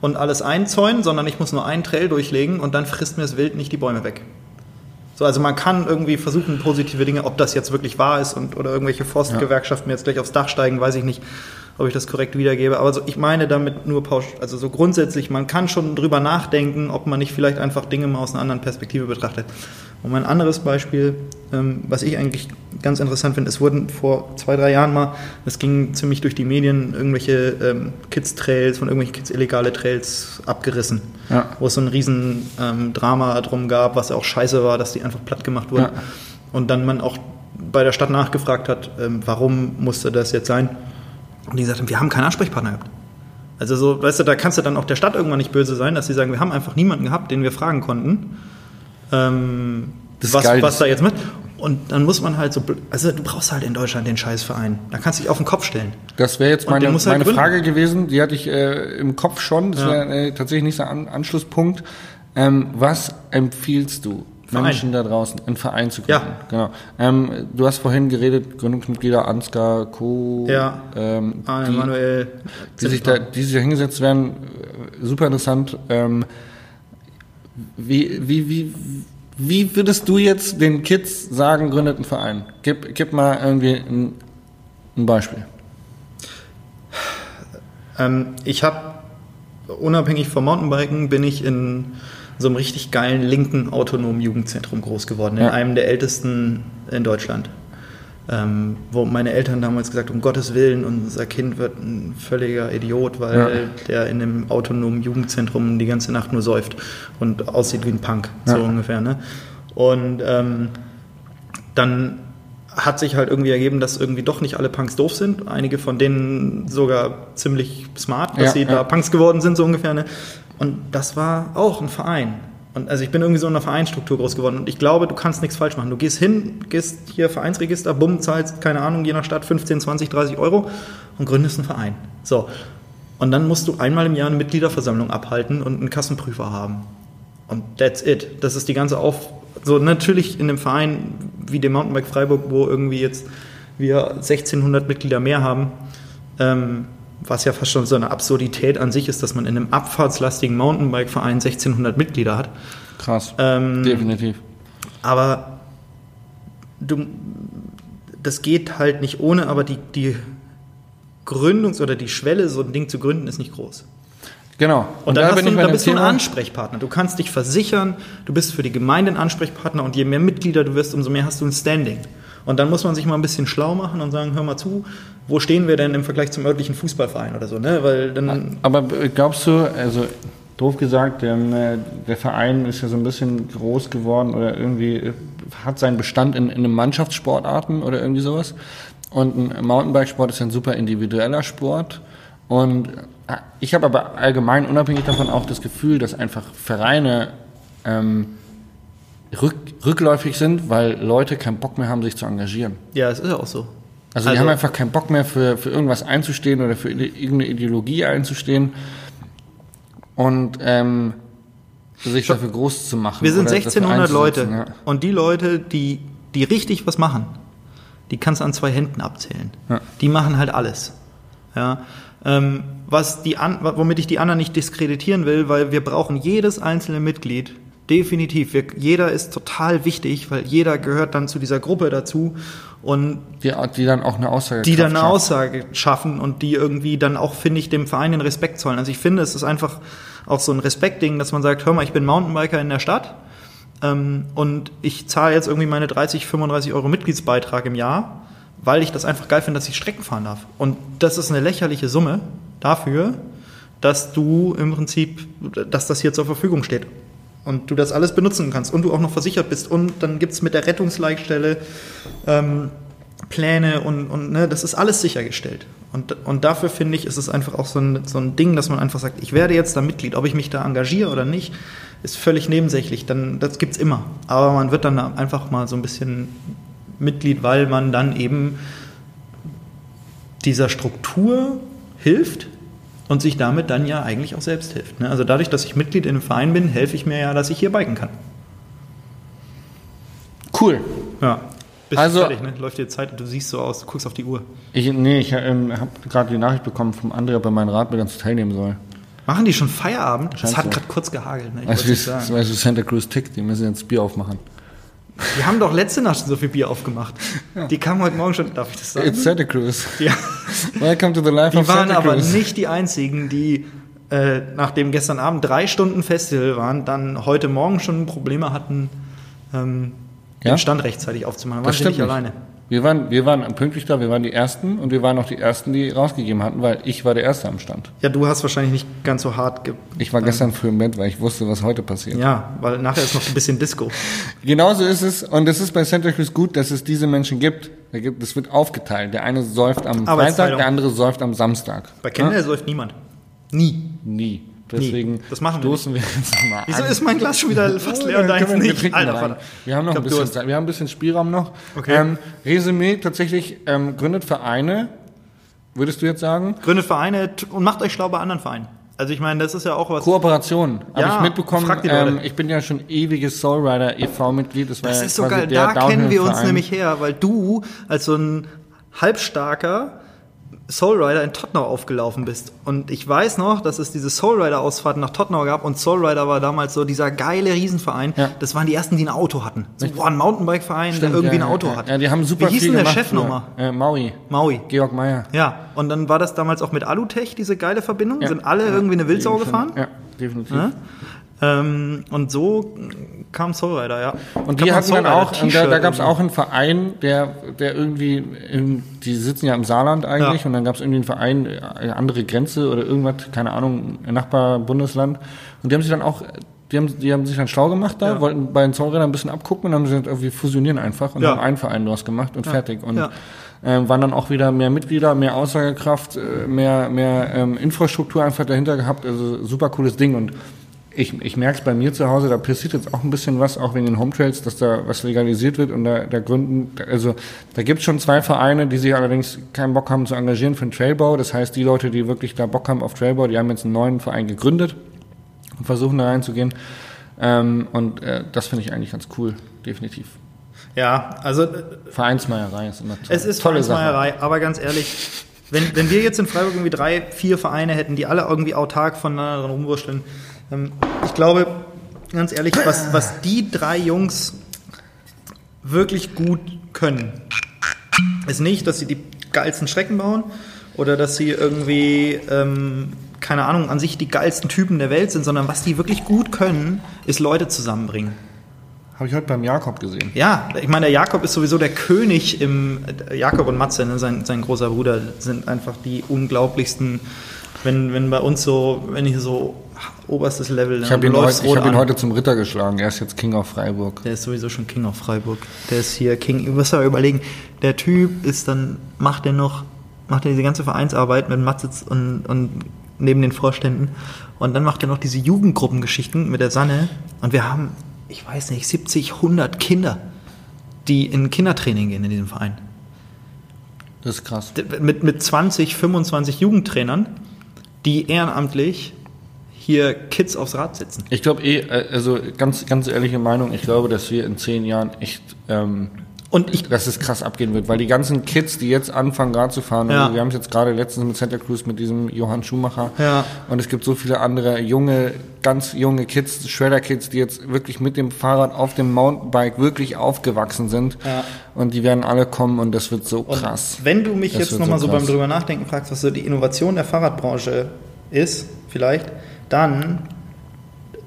und alles einzäunen, sondern ich muss nur einen Trail durchlegen und dann frisst mir das Wild nicht die Bäume weg. So, also man kann irgendwie versuchen, positive Dinge, ob das jetzt wirklich wahr ist und, oder irgendwelche Forstgewerkschaften jetzt gleich aufs Dach steigen, weiß ich nicht ob ich das korrekt wiedergebe. Aber so, ich meine damit nur pausch, also so grundsätzlich, man kann schon drüber nachdenken, ob man nicht vielleicht einfach Dinge mal aus einer anderen Perspektive betrachtet. Und ein anderes Beispiel, ähm, was ich eigentlich ganz interessant finde, es wurden vor zwei, drei Jahren mal, es ging ziemlich durch die Medien, irgendwelche ähm, Kids-Trails von irgendwelchen Kids illegale Trails abgerissen. Ja. Wo es so ein riesen ähm, Drama drum gab, was ja auch scheiße war, dass die einfach platt gemacht wurden. Ja. Und dann man auch bei der Stadt nachgefragt hat, ähm, warum musste das jetzt sein? Und die sagten, wir haben keinen Ansprechpartner gehabt. Also so, weißt du, da kannst du dann auch der Stadt irgendwann nicht böse sein, dass sie sagen, wir haben einfach niemanden gehabt, den wir fragen konnten, ähm, was, was da jetzt mit. Und dann muss man halt so, also du brauchst halt in Deutschland den Scheißverein. Da kannst du dich auf den Kopf stellen. Das wäre jetzt meine, halt meine Frage gewesen, die hatte ich äh, im Kopf schon. Das ja. wäre äh, tatsächlich nicht so ein Anschlusspunkt. Ähm, was empfiehlst du? Verein. Menschen da draußen, einen Verein zu gründen. Ja. Genau. Ähm, du hast vorhin geredet, Gründungsmitglieder Ansgar, Co. Ja. Ähm, Arne, die, Manuel. Die sich, da, die sich da hingesetzt werden, äh, super interessant. Ähm, wie, wie, wie, wie würdest du jetzt den Kids sagen, gründet einen Verein? Gib, gib mal irgendwie ein, ein Beispiel. Ähm, ich habe, unabhängig vom Mountainbiken, bin ich in so einem richtig geilen linken autonomen Jugendzentrum groß geworden, in einem der ältesten in Deutschland. Ähm, wo meine Eltern damals gesagt haben, um Gottes Willen, unser Kind wird ein völliger Idiot, weil ja. der in einem autonomen Jugendzentrum die ganze Nacht nur säuft und aussieht wie ein Punk, so ja. ungefähr. Ne? Und ähm, dann hat sich halt irgendwie ergeben, dass irgendwie doch nicht alle Punks doof sind. Einige von denen sogar ziemlich smart, dass ja, sie da Punks geworden sind, so ungefähr. Ne? Und das war auch ein Verein. Und also ich bin irgendwie so in einer Vereinsstruktur groß geworden und ich glaube, du kannst nichts falsch machen. Du gehst hin, gehst hier Vereinsregister, bumm, zahlst, keine Ahnung, je nach Stadt 15, 20, 30 Euro und gründest einen Verein. So. Und dann musst du einmal im Jahr eine Mitgliederversammlung abhalten und einen Kassenprüfer haben. Und that's it. Das ist die ganze Auf... So, natürlich in einem Verein wie dem Mountainbike Freiburg, wo irgendwie jetzt wir 1600 Mitglieder mehr haben, ähm, was ja fast schon so eine Absurdität an sich ist, dass man in einem abfahrtslastigen Mountainbike-Verein 1600 Mitglieder hat. Krass, ähm, definitiv. Aber du, das geht halt nicht ohne, aber die, die Gründungs- oder die Schwelle, so ein Ding zu gründen, ist nicht groß. Genau. Und, und dann, da, du, dann bist Thema. du ein Ansprechpartner. Du kannst dich versichern, du bist für die Gemeinde ein Ansprechpartner und je mehr Mitglieder du wirst, umso mehr hast du ein Standing. Und dann muss man sich mal ein bisschen schlau machen und sagen, hör mal zu, wo stehen wir denn im Vergleich zum örtlichen Fußballverein oder so, ne? Weil dann Aber glaubst du, also doof gesagt, der, Verein ist ja so ein bisschen groß geworden oder irgendwie hat seinen Bestand in, in einem Mannschaftssportarten oder irgendwie sowas. Und ein Mountainbikesport ist ein super individueller Sport. Und äh, ich habe aber allgemein unabhängig davon auch das Gefühl, dass einfach Vereine ähm, rück, rückläufig sind, weil Leute keinen Bock mehr haben, sich zu engagieren. Ja, es ist ja auch so. Also, also die haben einfach keinen Bock mehr für, für irgendwas einzustehen oder für irgendeine Ideologie einzustehen und ähm, sich dafür groß zu machen. Wir sind 1600 Leute ja. und die Leute, die, die richtig was machen, die kannst du an zwei Händen abzählen. Ja. Die machen halt alles. Ja. Ähm, was die an, womit ich die anderen nicht diskreditieren will, weil wir brauchen jedes einzelne Mitglied Definitiv. Wir, jeder ist total wichtig, weil jeder gehört dann zu dieser Gruppe dazu und die, die dann auch eine Aussage die dann eine Aussage schaffen und die irgendwie dann auch finde ich dem Verein den Respekt zollen. Also ich finde, es ist einfach auch so ein Respektding, dass man sagt, hör mal, ich bin Mountainbiker in der Stadt ähm, und ich zahle jetzt irgendwie meine 30, 35 Euro Mitgliedsbeitrag im Jahr, weil ich das einfach geil finde, dass ich Strecken fahren darf. Und das ist eine lächerliche Summe dafür, dass du im Prinzip, dass das hier zur Verfügung steht und du das alles benutzen kannst und du auch noch versichert bist und dann gibt es mit der Rettungsleitstelle ähm, Pläne und, und ne, das ist alles sichergestellt. Und, und dafür finde ich, ist es einfach auch so ein, so ein Ding, dass man einfach sagt, ich werde jetzt da Mitglied, ob ich mich da engagiere oder nicht, ist völlig nebensächlich. Dann, das es immer. Aber man wird dann einfach mal so ein bisschen Mitglied, weil man dann eben dieser Struktur hilft und sich damit dann ja eigentlich auch selbst hilft. Ne? Also dadurch, dass ich Mitglied in einem Verein bin, helfe ich mir ja, dass ich hier biken kann. Cool. Ja. Bist Also- fertig, ne? Läuft dir Zeit und du siehst so aus, du guckst auf die Uhr. Ich, nee, ich ähm, habe gerade die Nachricht bekommen vom André, ob er meinen Radbildern zu teilnehmen soll. Machen die schon Feierabend? Es hat so. gerade kurz gehagelt. Ne? Ich weißt du, Santa Cruz tickt? Die müssen jetzt Bier aufmachen. Wir haben doch letzte Nacht schon so viel Bier aufgemacht. Die kamen heute Morgen schon, darf ich das sagen? It's Santa Cruz. Ja. Welcome to the life Die of waren Santa aber Cruz. nicht die einzigen, die äh, nachdem gestern Abend drei Stunden Festival waren, dann heute Morgen schon Probleme hatten, ähm, Ja? den Stand rechtzeitig aufzumachen. Waren sie nicht. alleine. Wir waren, wir waren pünktlich da, wir waren die Ersten und wir waren auch die Ersten, die rausgegeben hatten, weil ich war der Erste am Stand. Ja, du hast wahrscheinlich nicht ganz so hart ge Ich war gestern früh im Bett, weil ich wusste, was heute passiert. Ja, weil nachher ist noch ein bisschen Disco. Genauso ist es, und es ist bei Santa Cruz gut, dass es diese Menschen gibt. Es wird aufgeteilt. Der eine säuft am Freitag, der andere säuft am Samstag. Bei Kendall säuft niemand. Nie. Nie. Deswegen Das machen wir stoßen wir jetzt mal Wieso an. ist mein Glas schon wieder fast leer und Dann deins wir- nicht? Alter. Wir haben noch ein bisschen. Zeit. Wir haben ein bisschen Spielraum noch. Okay. Ähm, Resümee tatsächlich ähm, gründet Vereine. Würdest du jetzt sagen? Gründet Vereine und macht euch schlau bei anderen Vereinen. Also ich meine, das ist ja auch was. Kooperation. Habe Ja, ich mitbekommen. Ähm, ich bin ja schon ewiges Soulrider e.V.-Mitglied. Das, Das ja ist so quasi geil. Da kennen wir uns nämlich her, weil du als so ein halbstarker Soulrider in Tottenau aufgelaufen bist. Und ich weiß noch, dass es diese Soulrider-Ausfahrten nach Tottenau gab und Soulrider war damals so dieser geile Riesenverein. Ja. Das waren die ersten, die ein Auto hatten. So, boah, ein Mountainbike-Verein, der irgendwie ja, ein Auto ja, hat. Ja, die haben super Wie hieß denn der Chef nochmal? Äh, Maui. Maui. Georg Meyer. Ja, und dann war das damals auch mit Alutech, diese geile Verbindung. Sind alle irgendwie eine Wildsau gefahren. Ja, definitiv. Ja? Ähm, und so kam Soulrider, ja. Und die hatten dann auch, da, da gab es auch einen Verein, der, der irgendwie, die sitzen ja im Saarland eigentlich, Ja. und dann gab es irgendwie einen Verein, äh, andere Grenze oder irgendwas, keine Ahnung, Nachbarbundesland. Und die haben sich dann auch, die haben, die haben sich dann schlau gemacht da, Ja. wollten bei den Zollrädern ein bisschen abgucken und haben gesagt, oh, wir fusionieren einfach und Ja. haben einen Verein draus gemacht und fertig. Und Ja. ähm, waren dann auch wieder mehr Mitglieder, mehr Aussagekraft, äh, mehr, mehr ähm, Infrastruktur einfach dahinter gehabt. Also super cooles Ding. Und ich, ich merke es bei mir zu Hause, da passiert jetzt auch ein bisschen was, auch wegen den Home Trails, dass da was legalisiert wird und da, da gründen, also da gibt es schon zwei Vereine, die sich allerdings keinen Bock haben zu engagieren für den Trailbau. Das heißt, die Leute, die wirklich da Bock haben auf Trailbau, die haben jetzt einen neuen Verein gegründet und versuchen da reinzugehen. Ähm, und äh, das finde ich eigentlich ganz cool, definitiv. Ja, also äh, Vereinsmeierei ist immer toll. Es ist tolle Sache. Vereinsmeierei, aber ganz ehrlich, wenn, wenn wir jetzt in Freiburg irgendwie drei, vier Vereine hätten, die alle irgendwie autark voneinander rumwurschteln, ich glaube, ganz ehrlich, was, was die drei Jungs wirklich gut können, ist nicht, dass sie die geilsten Strecken bauen oder dass sie irgendwie, ähm, keine Ahnung, an sich die geilsten Typen der Welt sind, sondern was die wirklich gut können, ist Leute zusammenbringen. Habe ich heute beim Jakob gesehen. Ja, ich meine, der Jakob ist sowieso der König im. Jakob und Matze, ne, sein, sein großer Bruder, sind einfach die unglaublichsten. Wenn, wenn bei uns so, wenn ich so oberstes Level. ne, Ich habe ihn, heute, ich hab ihn heute zum Ritter geschlagen. Er ist jetzt King of Freiburg. Der ist sowieso schon King of Freiburg. Der ist hier King. Du musst aber überlegen, der Typ ist dann, macht er noch, macht er diese ganze Vereinsarbeit mit Matze und, und neben den Vorständen. Und dann macht er noch diese Jugendgruppengeschichten mit der Sanne. Und wir haben, ich weiß nicht, 70, 100 Kinder, die in Kindertraining gehen in diesem Verein. Das ist krass. Mit, mit 20, 25 Jugendtrainern, die ehrenamtlich hier Kids aufs Rad setzen. Ich glaube eh, äh, also ganz, ganz ehrliche Meinung, ich glaube, dass wir in zehn Jahren echt, ähm, Und ich, dass es krass abgehen wird, weil die ganzen Kids, die jetzt anfangen, Rad zu fahren, Ja. also wir haben es jetzt gerade letztens mit Santa Cruz mit diesem Johann Schumacher Ja. und es gibt so viele andere junge, ganz junge Kids, Shredder-Kids, die jetzt wirklich mit dem Fahrrad auf dem Mountainbike wirklich aufgewachsen sind Ja. und die werden alle kommen und das wird so Und krass. Wenn du mich Das jetzt nochmal so so, beim drüber nachdenken fragst, was so die Innovation der Fahrradbranche ist, vielleicht, dann,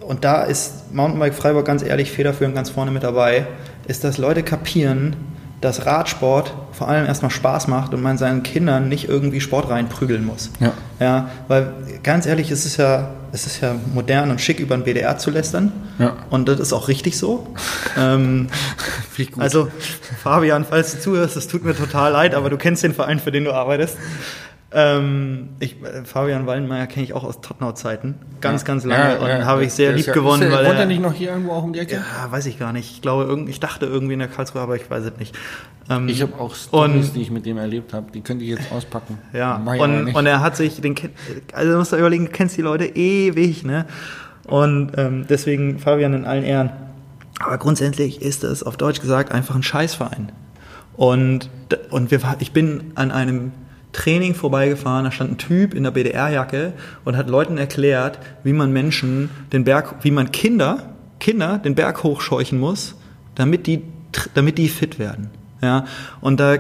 und da ist Mountainbike Freiburg ganz ehrlich federführend ganz vorne mit dabei, ist, dass Leute kapieren, dass Radsport vor allem erstmal Spaß macht und man seinen Kindern nicht irgendwie Sport reinprügeln muss. Ja. Ja, weil ganz ehrlich, es ist ja, es ist ja modern und schick über den BDR zu lästern. Ja. Und das ist auch richtig so. ähm, also, Fabian, falls du zuhörst, es tut mir total leid, aber du kennst den Verein, für den du arbeitest. Ähm, ich, äh, Fabian Wallenmeier kenne ich auch aus Tottenau-Zeiten. Ganz, Ja. ganz lange. Ja, und ja. habe ich sehr lieb gewonnen, ist der, weil Wohnt er nicht noch hier irgendwo auch um die Ecke? ja, weiß ich gar nicht. Ich glaube, ich dachte irgendwie in der Karlsruhe, aber ich weiß es nicht. Ähm, Ich habe auch Stories, die ich mit dem erlebt habe. Die könnte ich jetzt auspacken. Ja, und, und er hat sich, den, also du musst da überlegen, du kennst die Leute ewig, ne? Und ähm, deswegen Fabian in allen Ehren. Aber grundsätzlich ist es auf Deutsch gesagt einfach ein Scheißverein. Und, und wir, ich bin an einem Training vorbeigefahren, da stand ein Typ in der BDR-Jacke und hat Leuten erklärt, wie man Menschen den Berg, wie man Kinder, Kinder den Berg hochscheuchen muss, damit die, damit die fit werden. Ja, und da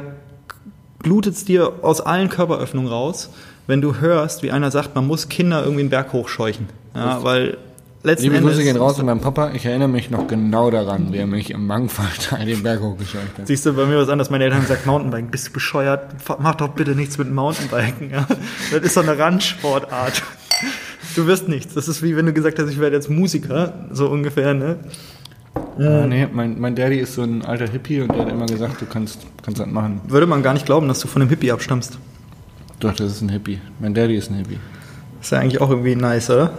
glutet es dir aus allen Körperöffnungen raus, wenn du hörst, wie einer sagt, man muss Kinder irgendwie einen Berg hochscheuchen. Ja, weil letzten Liebe Endes Grüße gehen raus an meinen Papa. Ich erinnere mich noch genau daran, wie er mich im Mangfallteil den Berg hochgescheucht hat. Siehst du, bei mir was anderes. Meine Eltern haben gesagt, Mountainbiken, bist du bescheuert? Mach doch bitte nichts mit Mountainbiken. Ja? Das ist so eine Randsportart. Du wirst nichts. Das ist wie wenn du gesagt hast, ich werde jetzt Musiker, so ungefähr, ne? Ah, nee, mein, mein Daddy ist so ein alter Hippie und der hat immer gesagt, du kannst, kannst das machen. Würde man gar nicht glauben, dass du von einem Hippie abstammst. Doch, das ist ein Hippie. Mein Daddy ist ein Hippie. Ist ja eigentlich auch irgendwie nice, oder?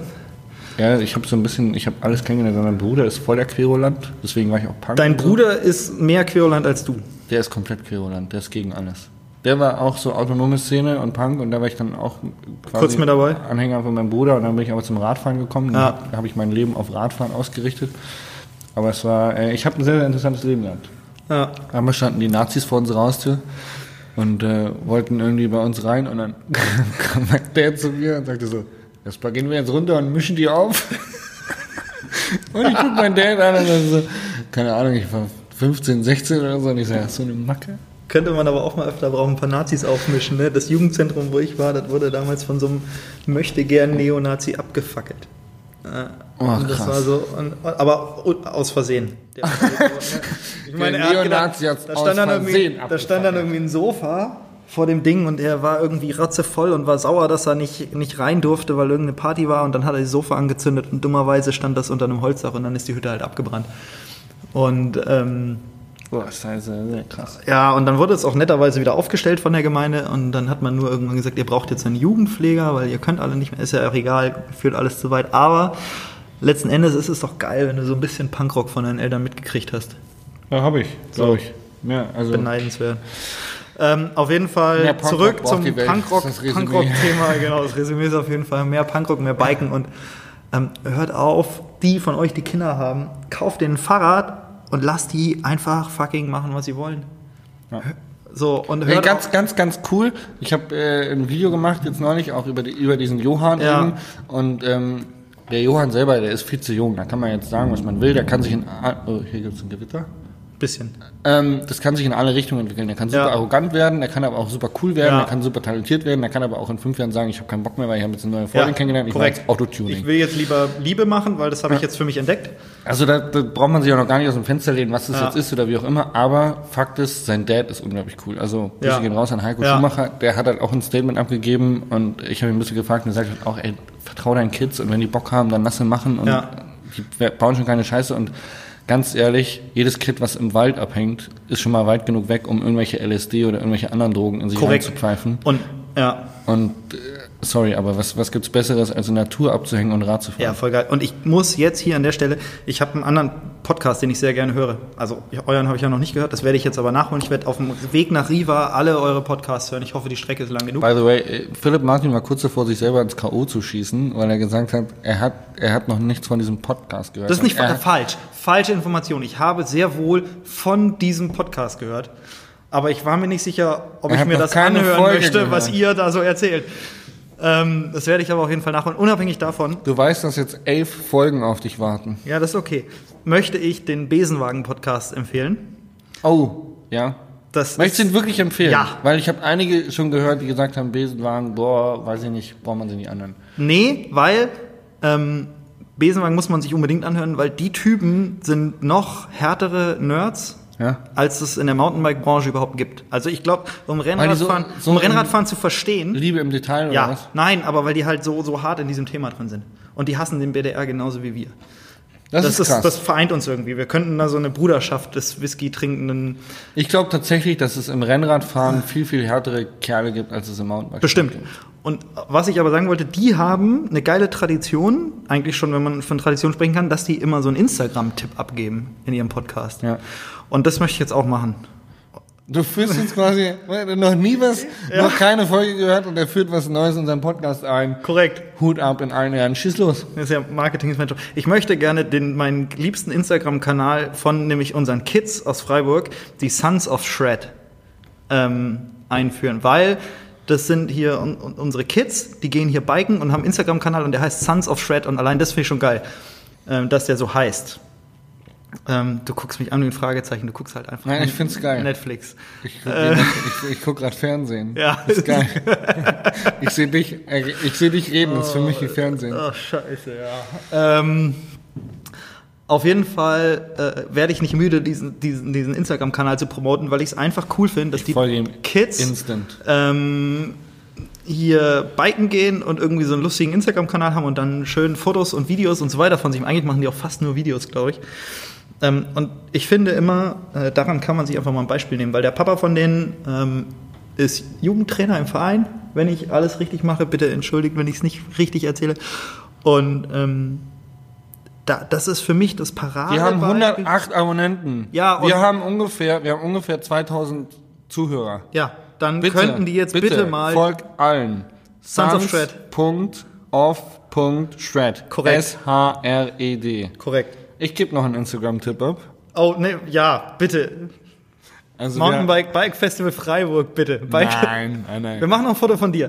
Ja, ich habe so ein bisschen, ich habe alles kennengelernt. Mein Bruder ist voll der Querulant, deswegen war ich auch Punk. Dein und so. Bruder ist mehr Querulant als du. Der ist komplett Querulant, der ist gegen alles. Der war auch so autonome Szene und Punk und da war ich dann auch quasi Kurz mit dabei? Anhänger von meinem Bruder und dann bin ich aber zum Radfahren gekommen. Ja. Da habe ich mein Leben auf Radfahren ausgerichtet. Aber es war, äh, ich habe ein sehr, sehr interessantes Leben gehabt. Ja. Einmal standen die Nazis vor unserer Haustür und äh, wollten irgendwie bei uns rein und dann kam Dad zu mir und sagte so, erstmal gehen wir jetzt runter und mischen die auf. und ich guck meinen Dad an und dann so, keine Ahnung, ich war 15, 16 oder so und ich sage, hast du eine Macke? Könnte man aber auch mal öfter brauchen, ein paar Nazis aufmischen. Ne? Das Jugendzentrum, wo ich war, das wurde damals von so einem möchte-gern-Neonazi abgefackelt. Oh, und das krass. war so, und, aber aus Versehen. Der, ich Der er hat Neonazi gedacht, hat's da aus stand, dann irgendwie, da stand dann irgendwie ein Sofa vor dem Ding und er war irgendwie ratzevoll und war sauer, dass er nicht, nicht rein durfte, weil irgendeine Party war und dann hat er das Sofa angezündet und dummerweise stand das unter einem Holzdach und dann ist die Hütte halt abgebrannt. Und ähm, Boah, scheiße, sehr krass. ja, und dann wurde es auch netterweise wieder aufgestellt von der Gemeinde und dann hat man nur irgendwann gesagt, ihr braucht jetzt einen Jugendpfleger, weil ihr könnt alle nicht mehr, ist ja auch egal, führt alles zu weit. Aber letzten Endes ist es doch geil, wenn du so ein bisschen Punkrock von deinen Eltern mitgekriegt hast. Ja, habe ich, glaube ich. Ja, also Beneidenswert. Ähm, auf jeden Fall zurück zum. Punkrock-Thema. genau, das Resümee ist auf jeden Fall mehr Punkrock, mehr Biken und ähm, hört auf, die von euch, die Kinder haben, kauft ein Fahrrad und lasst die einfach fucking machen, was sie wollen. Ja. So, und Hey, hört ganz, auf, ganz, ganz cool. Ich habe äh, ein Video gemacht jetzt neulich auch über, die, über diesen Johann Ja. eben. Und ähm, der Johann selber, der ist viel zu jung. Da kann man jetzt sagen, was man will. Der kann sich in... a- Oh, hier gibt's ein Gewitter. Bisschen. Ähm, das kann sich in alle Richtungen entwickeln. Der kann super Ja. arrogant werden, der kann aber auch super cool werden, Ja. der kann super talentiert werden, der kann aber auch in fünf Jahren sagen, ich habe keinen Bock mehr, weil ich habe jetzt eine neue Freundin kennengelernt, ich mache korrekt. jetzt Autotuning. Ich will jetzt lieber Liebe machen, weil das habe ich jetzt für mich entdeckt. Also da, da braucht man sich auch noch gar nicht aus dem Fenster lehnen, was das Ja. jetzt ist oder wie auch immer. Aber Fakt ist, sein Dad ist unglaublich cool. Also Grüße Ja. gehen raus an Heiko Ja. Schumacher. Der hat halt auch ein Statement abgegeben und ich habe ihn ein bisschen gefragt und er sagt halt auch, ey, vertrau deinen Kids und wenn die Bock haben, dann lass sie machen und Ja. die bauen schon keine Scheiße und ganz ehrlich, jedes Kind, was im Wald abhängt, ist schon mal weit genug weg, um irgendwelche LSD oder irgendwelche anderen Drogen in sich Korrekt. reinzupfeifen. Und ja, Und äh, sorry, aber was, was gibt's Besseres, als in Natur abzuhängen und Rad zu fahren? ja, voll geil. Und ich muss jetzt hier an der Stelle, ich habe einen anderen Podcast, den ich sehr gerne höre. Also ich- euren habe ich ja noch nicht gehört, das werde ich jetzt aber nachholen. Ich werde auf dem Weg nach Riva alle eure Podcasts hören. Ich hoffe, die Strecke ist lang genug. By the way, äh, Philipp Martin war kurz davor, sich selber ins K.O. zu schießen, weil er gesagt hat, er hat, er hat noch nichts von diesem Podcast gehört. Das ist nicht er, falsch. Falsche Information. Ich habe sehr wohl von diesem Podcast gehört. Aber ich war mir nicht sicher, ob Er ich mir das anhören Folge möchte, gehört. was ihr da so erzählt. Ähm, das werde ich aber auf jeden Fall nachholen. Unabhängig davon, Du weißt, dass jetzt elf Folgen auf dich warten. ja, das ist okay, möchte ich den Besenwagen-Podcast empfehlen. Oh, ja. Das Möchtest du ihn wirklich empfehlen? Ja. Weil ich habe einige schon gehört, die gesagt haben, Besenwagen, boah, weiß ich nicht, braucht man sie die anderen. Nee, weil ähm, Besenwagen muss man sich unbedingt anhören, weil die Typen sind noch härtere Nerds, Ja? als es in der Mountainbike-Branche überhaupt gibt. Also ich glaube, um Rennradfahren, so- so um Rennradfahren zu verstehen, Liebe im Detail oder ja, was? nein, aber weil die halt so, so hart in diesem Thema drin sind. Und die hassen den BDR genauso wie wir. Das, Das, ist krass. das vereint uns irgendwie. Wir könnten da so eine Bruderschaft des Whisky trinkenden ich glaube tatsächlich, dass es im Rennradfahren viel, viel härtere Kerle gibt, als es im Mountainbike Bestimmt. gibt. Und was ich aber sagen wollte, die haben eine geile Tradition, eigentlich schon, wenn man von Tradition sprechen kann, dass die immer so einen Instagram-Tipp abgeben in ihrem Podcast. Ja. Und das möchte ich jetzt auch machen. Du führst jetzt quasi noch nie was, noch keine Folge gehört und er führt was Neues in seinen Podcast ein. Korrekt. Hut ab in allen Ehren. Schieß los. Das ist ja Marketing ist mein Job. Ich möchte gerne den, meinen liebsten Instagram-Kanal von nämlich unseren Kids aus Freiburg, die Sons of Shred, ähm, einführen, weil das sind hier un, un, unsere Kids, die gehen hier biken und haben einen Instagram-Kanal und der heißt Sons of Shred und allein das finde ich schon geil, ähm, dass der so heißt. Ähm, du guckst mich an ein Fragezeichen, du guckst halt einfach Nein, ich find's geil. Netflix. Ich, ich, ich gucke gerade Fernsehen. Ja. Ist geil. ich sehe dich, äh, ich sehe dich reden, ist für mich wie Fernsehen. Ach, scheiße, ja. Ähm, auf jeden Fall äh, werde ich nicht müde, diesen, diesen, diesen Instagram-Kanal zu promoten, weil ich es einfach cool finde, dass die Kids instant. ähm, hier biken gehen und irgendwie so einen lustigen Instagram-Kanal haben und dann schön Fotos und Videos und so weiter von sich. Eigentlich machen die auch fast nur Videos, glaube ich. Ähm, und ich finde immer, äh, daran kann man sich einfach mal ein Beispiel nehmen, weil der Papa von denen ähm, ist Jugendtrainer im Verein. Wenn ich alles richtig mache, bitte entschuldigt, wenn ich es nicht richtig erzähle. Und ähm, da, das ist für mich das Parade. Wir haben 108 Abonnenten. Ja, und- wir haben ungefähr, wir haben ungefähr 2000 Zuhörer. Ja, dann Bitte, könnten die jetzt bitte, mal. folgt allen. Sons of Shred. Punkt of Punkt Shred. Korrekt. S-H-R-E-D. Korrekt. Ich gebe noch einen Instagram-Tipp ab. Oh, ne, ja, bitte. Also Mountainbike Bike Festival Freiburg, bitte. Bike. Nein, nein, nein. Wir machen noch ein Foto von dir.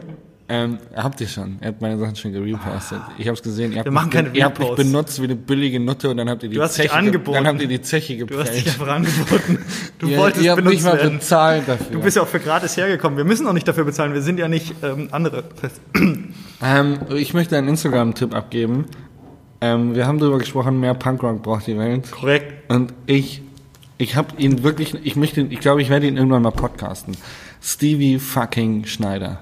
Ähm, habt ihr schon. Ihr habt meine Sachen schon gerepostet. Ich hab's gesehen. Ihr habt Wir machen keine Ihr habt mich benutzt wie eine billige Nutte und dann habt ihr die Du hast dich Zeche ge- angeboten. Dann habt ihr die Zeche Du hast dich geprägt. einfach angeboten. Du Ihr, wolltest ihr habt nicht benutzt mal werden. bezahlt dafür. Du bist ja auch für gratis hergekommen. Wir müssen auch nicht dafür bezahlen. Wir sind ja nicht ähm, andere. Ähm, ich möchte einen Instagram-Tipp abgeben. Ähm, wir haben darüber gesprochen, mehr Punkrock braucht die Welt. Korrekt. Und ich, ich habe ihn wirklich, ich möchte, ich glaube, ich werde ihn irgendwann mal podcasten. Stevie fucking Schneider.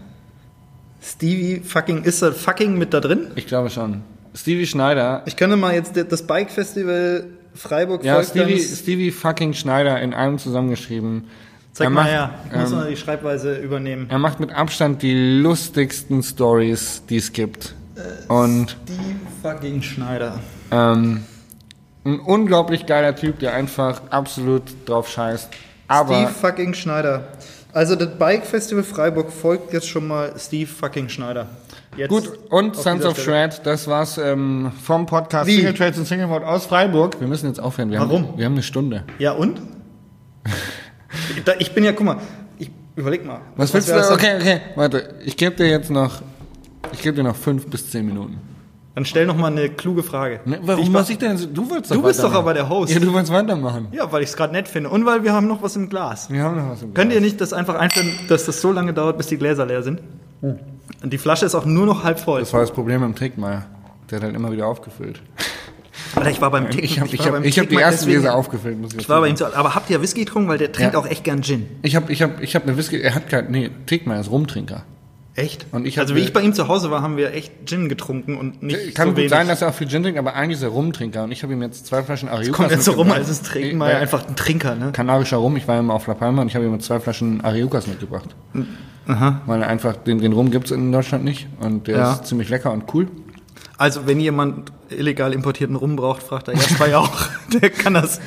Stevie fucking, ist er fucking mit da drin? Ich glaube schon. Stevie Schneider. Ich könnte mal jetzt das Bike Festival Freiburg Ja, Stevie, Stevie fucking Schneider in einem zusammengeschrieben. Zeig er mal macht, her. Ich muss ähm, mal die Schreibweise übernehmen. Er macht mit Abstand die lustigsten Stories, die es gibt. Und Steve fucking Schneider. ähm, ein unglaublich geiler Typ, der einfach absolut drauf scheißt. Aber Steve fucking Schneider. Also das Bike Festival Freiburg folgt jetzt schon mal Steve fucking Schneider. Jetzt gut, und Sons of. Shred, das war's ähm, vom Podcast Wie? Single Trades und Single Mode aus Freiburg. Wir müssen jetzt aufhören. Wir Warum? Haben, wir haben eine Stunde. Ja und? ich bin ja, guck mal, ich überleg mal. Was willst wäre du? das Okay, okay, warte. Ich gebe dir jetzt noch, ich gebe dir noch fünf bis zehn Minuten. Dann stell noch mal eine kluge Frage. Ne, warum ich muss ich denn? so- Du wolltest Du bist doch aber der Host. Ja, du wolltest weitermachen. Ja, weil ich es gerade nett finde und weil wir haben noch was im Glas. Wir haben noch was im Könnt ihr Glas. nicht das einfach einstellen, dass das so lange dauert, bis die Gläser leer sind? Und die Flasche ist auch nur noch halb voll. Das war das Problem am Trickmeier. Der hat halt immer wieder aufgefüllt. Alter, ich war beim Ticken. Ich habe ich hab, beim ich hab die ersten Gläser aufgefüllt. Muss ich, Ich war bei ihm sagen. zu, aber habt ihr Whisky getrunken? Weil der trinkt Ja. auch echt gern Gin. Ich habe ich hab, ich hab eine Whisky, er hat kein, nee, Tickmeier ist Rumtrinker. Echt? Und ich also wie ich bei ihm zu Hause war, haben wir echt Gin getrunken und nicht Kann so gut wenig. sein, dass er auch viel Gin trinkt, aber eigentlich ist er Rumtrinker. Und ich habe ihm jetzt zwei Flaschen Ariukas Kommt jetzt so rum, als es trinken weil- einfach ein Trinker, ne? Kanarischer Rum, ich war immer auf La Palma und ich habe ihm zwei Flaschen Ariukas mitgebracht. Aha. Weil er einfach, den, den Rum gibt's in Deutschland nicht. Und der Ja. ist ziemlich lecker und cool. Also wenn jemand illegal importierten Rum braucht, fragt er Jasper ja auch. Der kann das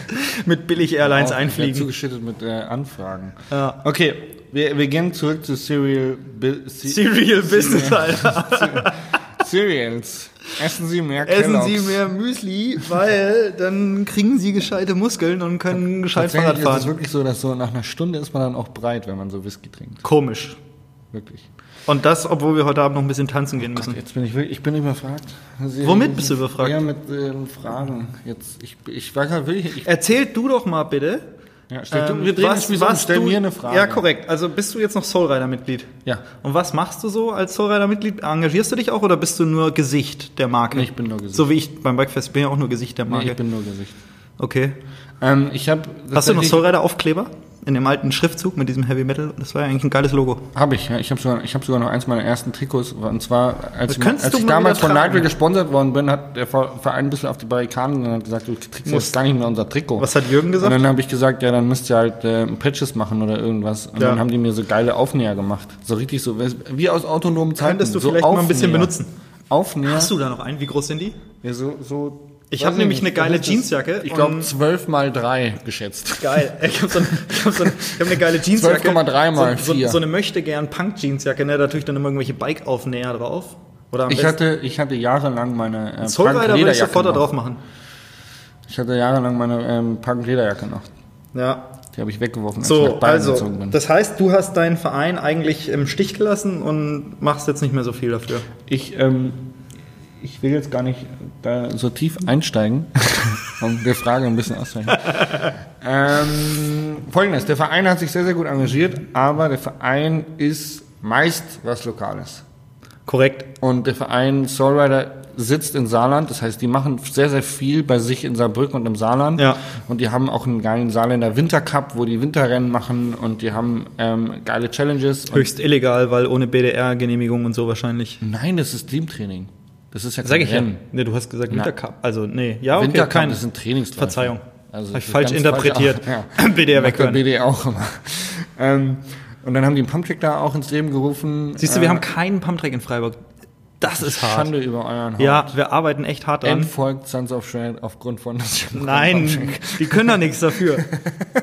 mit billig Airlines werde einfliegen. zugeschüttet mit äh, Anfragen. Ja. Okay, wir, wir gehen zurück zu Serial... Bi Ce- Serial Business, Alter. Cereals. Essen Sie mehr Essen Kellogg's. Sie mehr Müsli, weil dann kriegen Sie gescheite Muskeln und können gescheit Fahrrad Tatsächlich ist es fahren. wirklich so, dass so nach einer Stunde ist man dann auch breit, wenn man so Whisky trinkt. Komisch. Wirklich. Und das, obwohl wir heute Abend noch ein bisschen tanzen gehen müssen. Jetzt bin ich wirklich, ich bin überfragt. Sie- Womit bist du überfragt? Ja, mit ähm, Fragen. Jetzt, ich, ich war gerade wirklich, ich, Erzähl du doch mal bitte. Ja, stell, ähm, du, wir drehen das Spiel um, stell du- mir eine Frage. Ja, korrekt. Also bist du jetzt noch Soulrider-Mitglied? Ja. Und was machst du so als Soulrider-Mitglied? Engagierst du dich auch oder bist du nur Gesicht der Marke? Nee, ich bin nur Gesicht. So wie ich beim Bikefest bin ja auch nur Gesicht der Nee, Marke. ich bin nur Gesicht. okay. Ähm, ich habe Hast du noch Soulrider-Aufkleber? In dem alten Schriftzug mit diesem Heavy Metal. Das war ja eigentlich ein geiles Logo. Habe ich, ja. Ich habe sogar, ich hab sogar noch eins meiner ersten Trikots. Und zwar, als, ich, als ich mal damals von. Nightwing gesponsert worden bin, hat der Verein ein bisschen auf die Barrikaden und hat gesagt, du kriegst jetzt gar nicht mehr unser Trikot. Was hat Jürgen Und gesagt? dann habe ich gesagt, ja, dann müsst ihr halt äh, Patches machen oder irgendwas. Und Ja. dann haben die mir so geile Aufnäher gemacht. So richtig so, wie aus autonomen Zeiten. Könntest du so vielleicht mal ein bisschen Aufnäher. benutzen? Aufnäher. Hast du da noch einen? Wie groß sind die? Ja, so, so, Ich weiß hab nämlich eine geile? Jeansjacke Ich glaube und- 12 mal 3 geschätzt. Geil. Ich habe so, ein- ich hab so, ein- ich hab eine geile Jeansjacke. 12,3 mal so, so, vier. so eine möchte gern Punk Jeansjacke, ne? Da tue ich dann immer irgendwelche Bike-Aufnäher drauf. Oder am Ich hatte, ich hatte jahrelang meine äh, Soulrider würde ich sofort da drauf machen. Ich hatte jahrelang meine ähm, Punk-Lederjacke noch. Ja. Die habe ich weggeworfen, als ich So, nach Bayern also, gezogen bin. das heißt, du hast deinen Verein eigentlich im Stich gelassen und machst jetzt nicht mehr so viel dafür. Ich, ähm, ich will jetzt gar nicht da so tief einsteigen, um der Frage ein bisschen auszuweichen. ähm, Folgendes, der Verein hat sich sehr, sehr gut engagiert, aber der Verein ist meist was Lokales. Korrekt. Und der Verein Soulrider sitzt in Saarland, das heißt, die machen sehr, sehr viel bei sich in Saarbrücken und im Saarland. Ja. Und die haben auch einen geilen Saarländer Wintercup, wo die Winterrennen machen und die haben ähm, geile Challenges. Und Höchst illegal, weil ohne BDR-Genehmigung und so wahrscheinlich. Nein, das ist Teamtraining. Das ist ja kein Sag ich ja. Rennen. Nee, du hast gesagt. Wintercup. Also, nee. Ja, okay, Wintercup, kein. das sind Trainingsläufe. Verzeihung. Also, Hab das ich falsch interpretiert. Ja. BDR Macht der weghören. BDR auch immer. ähm, und dann haben die einen Pumpkick da auch ins Leben gerufen. Siehst du, Äh, wir haben keinen Pumptrack in Freiburg. Das ist hart. Schande über euren Haupt. Ja, wir arbeiten echt hart dran. Entfolgt Sons of Shred aufgrund von... Nein, die können da nichts dafür.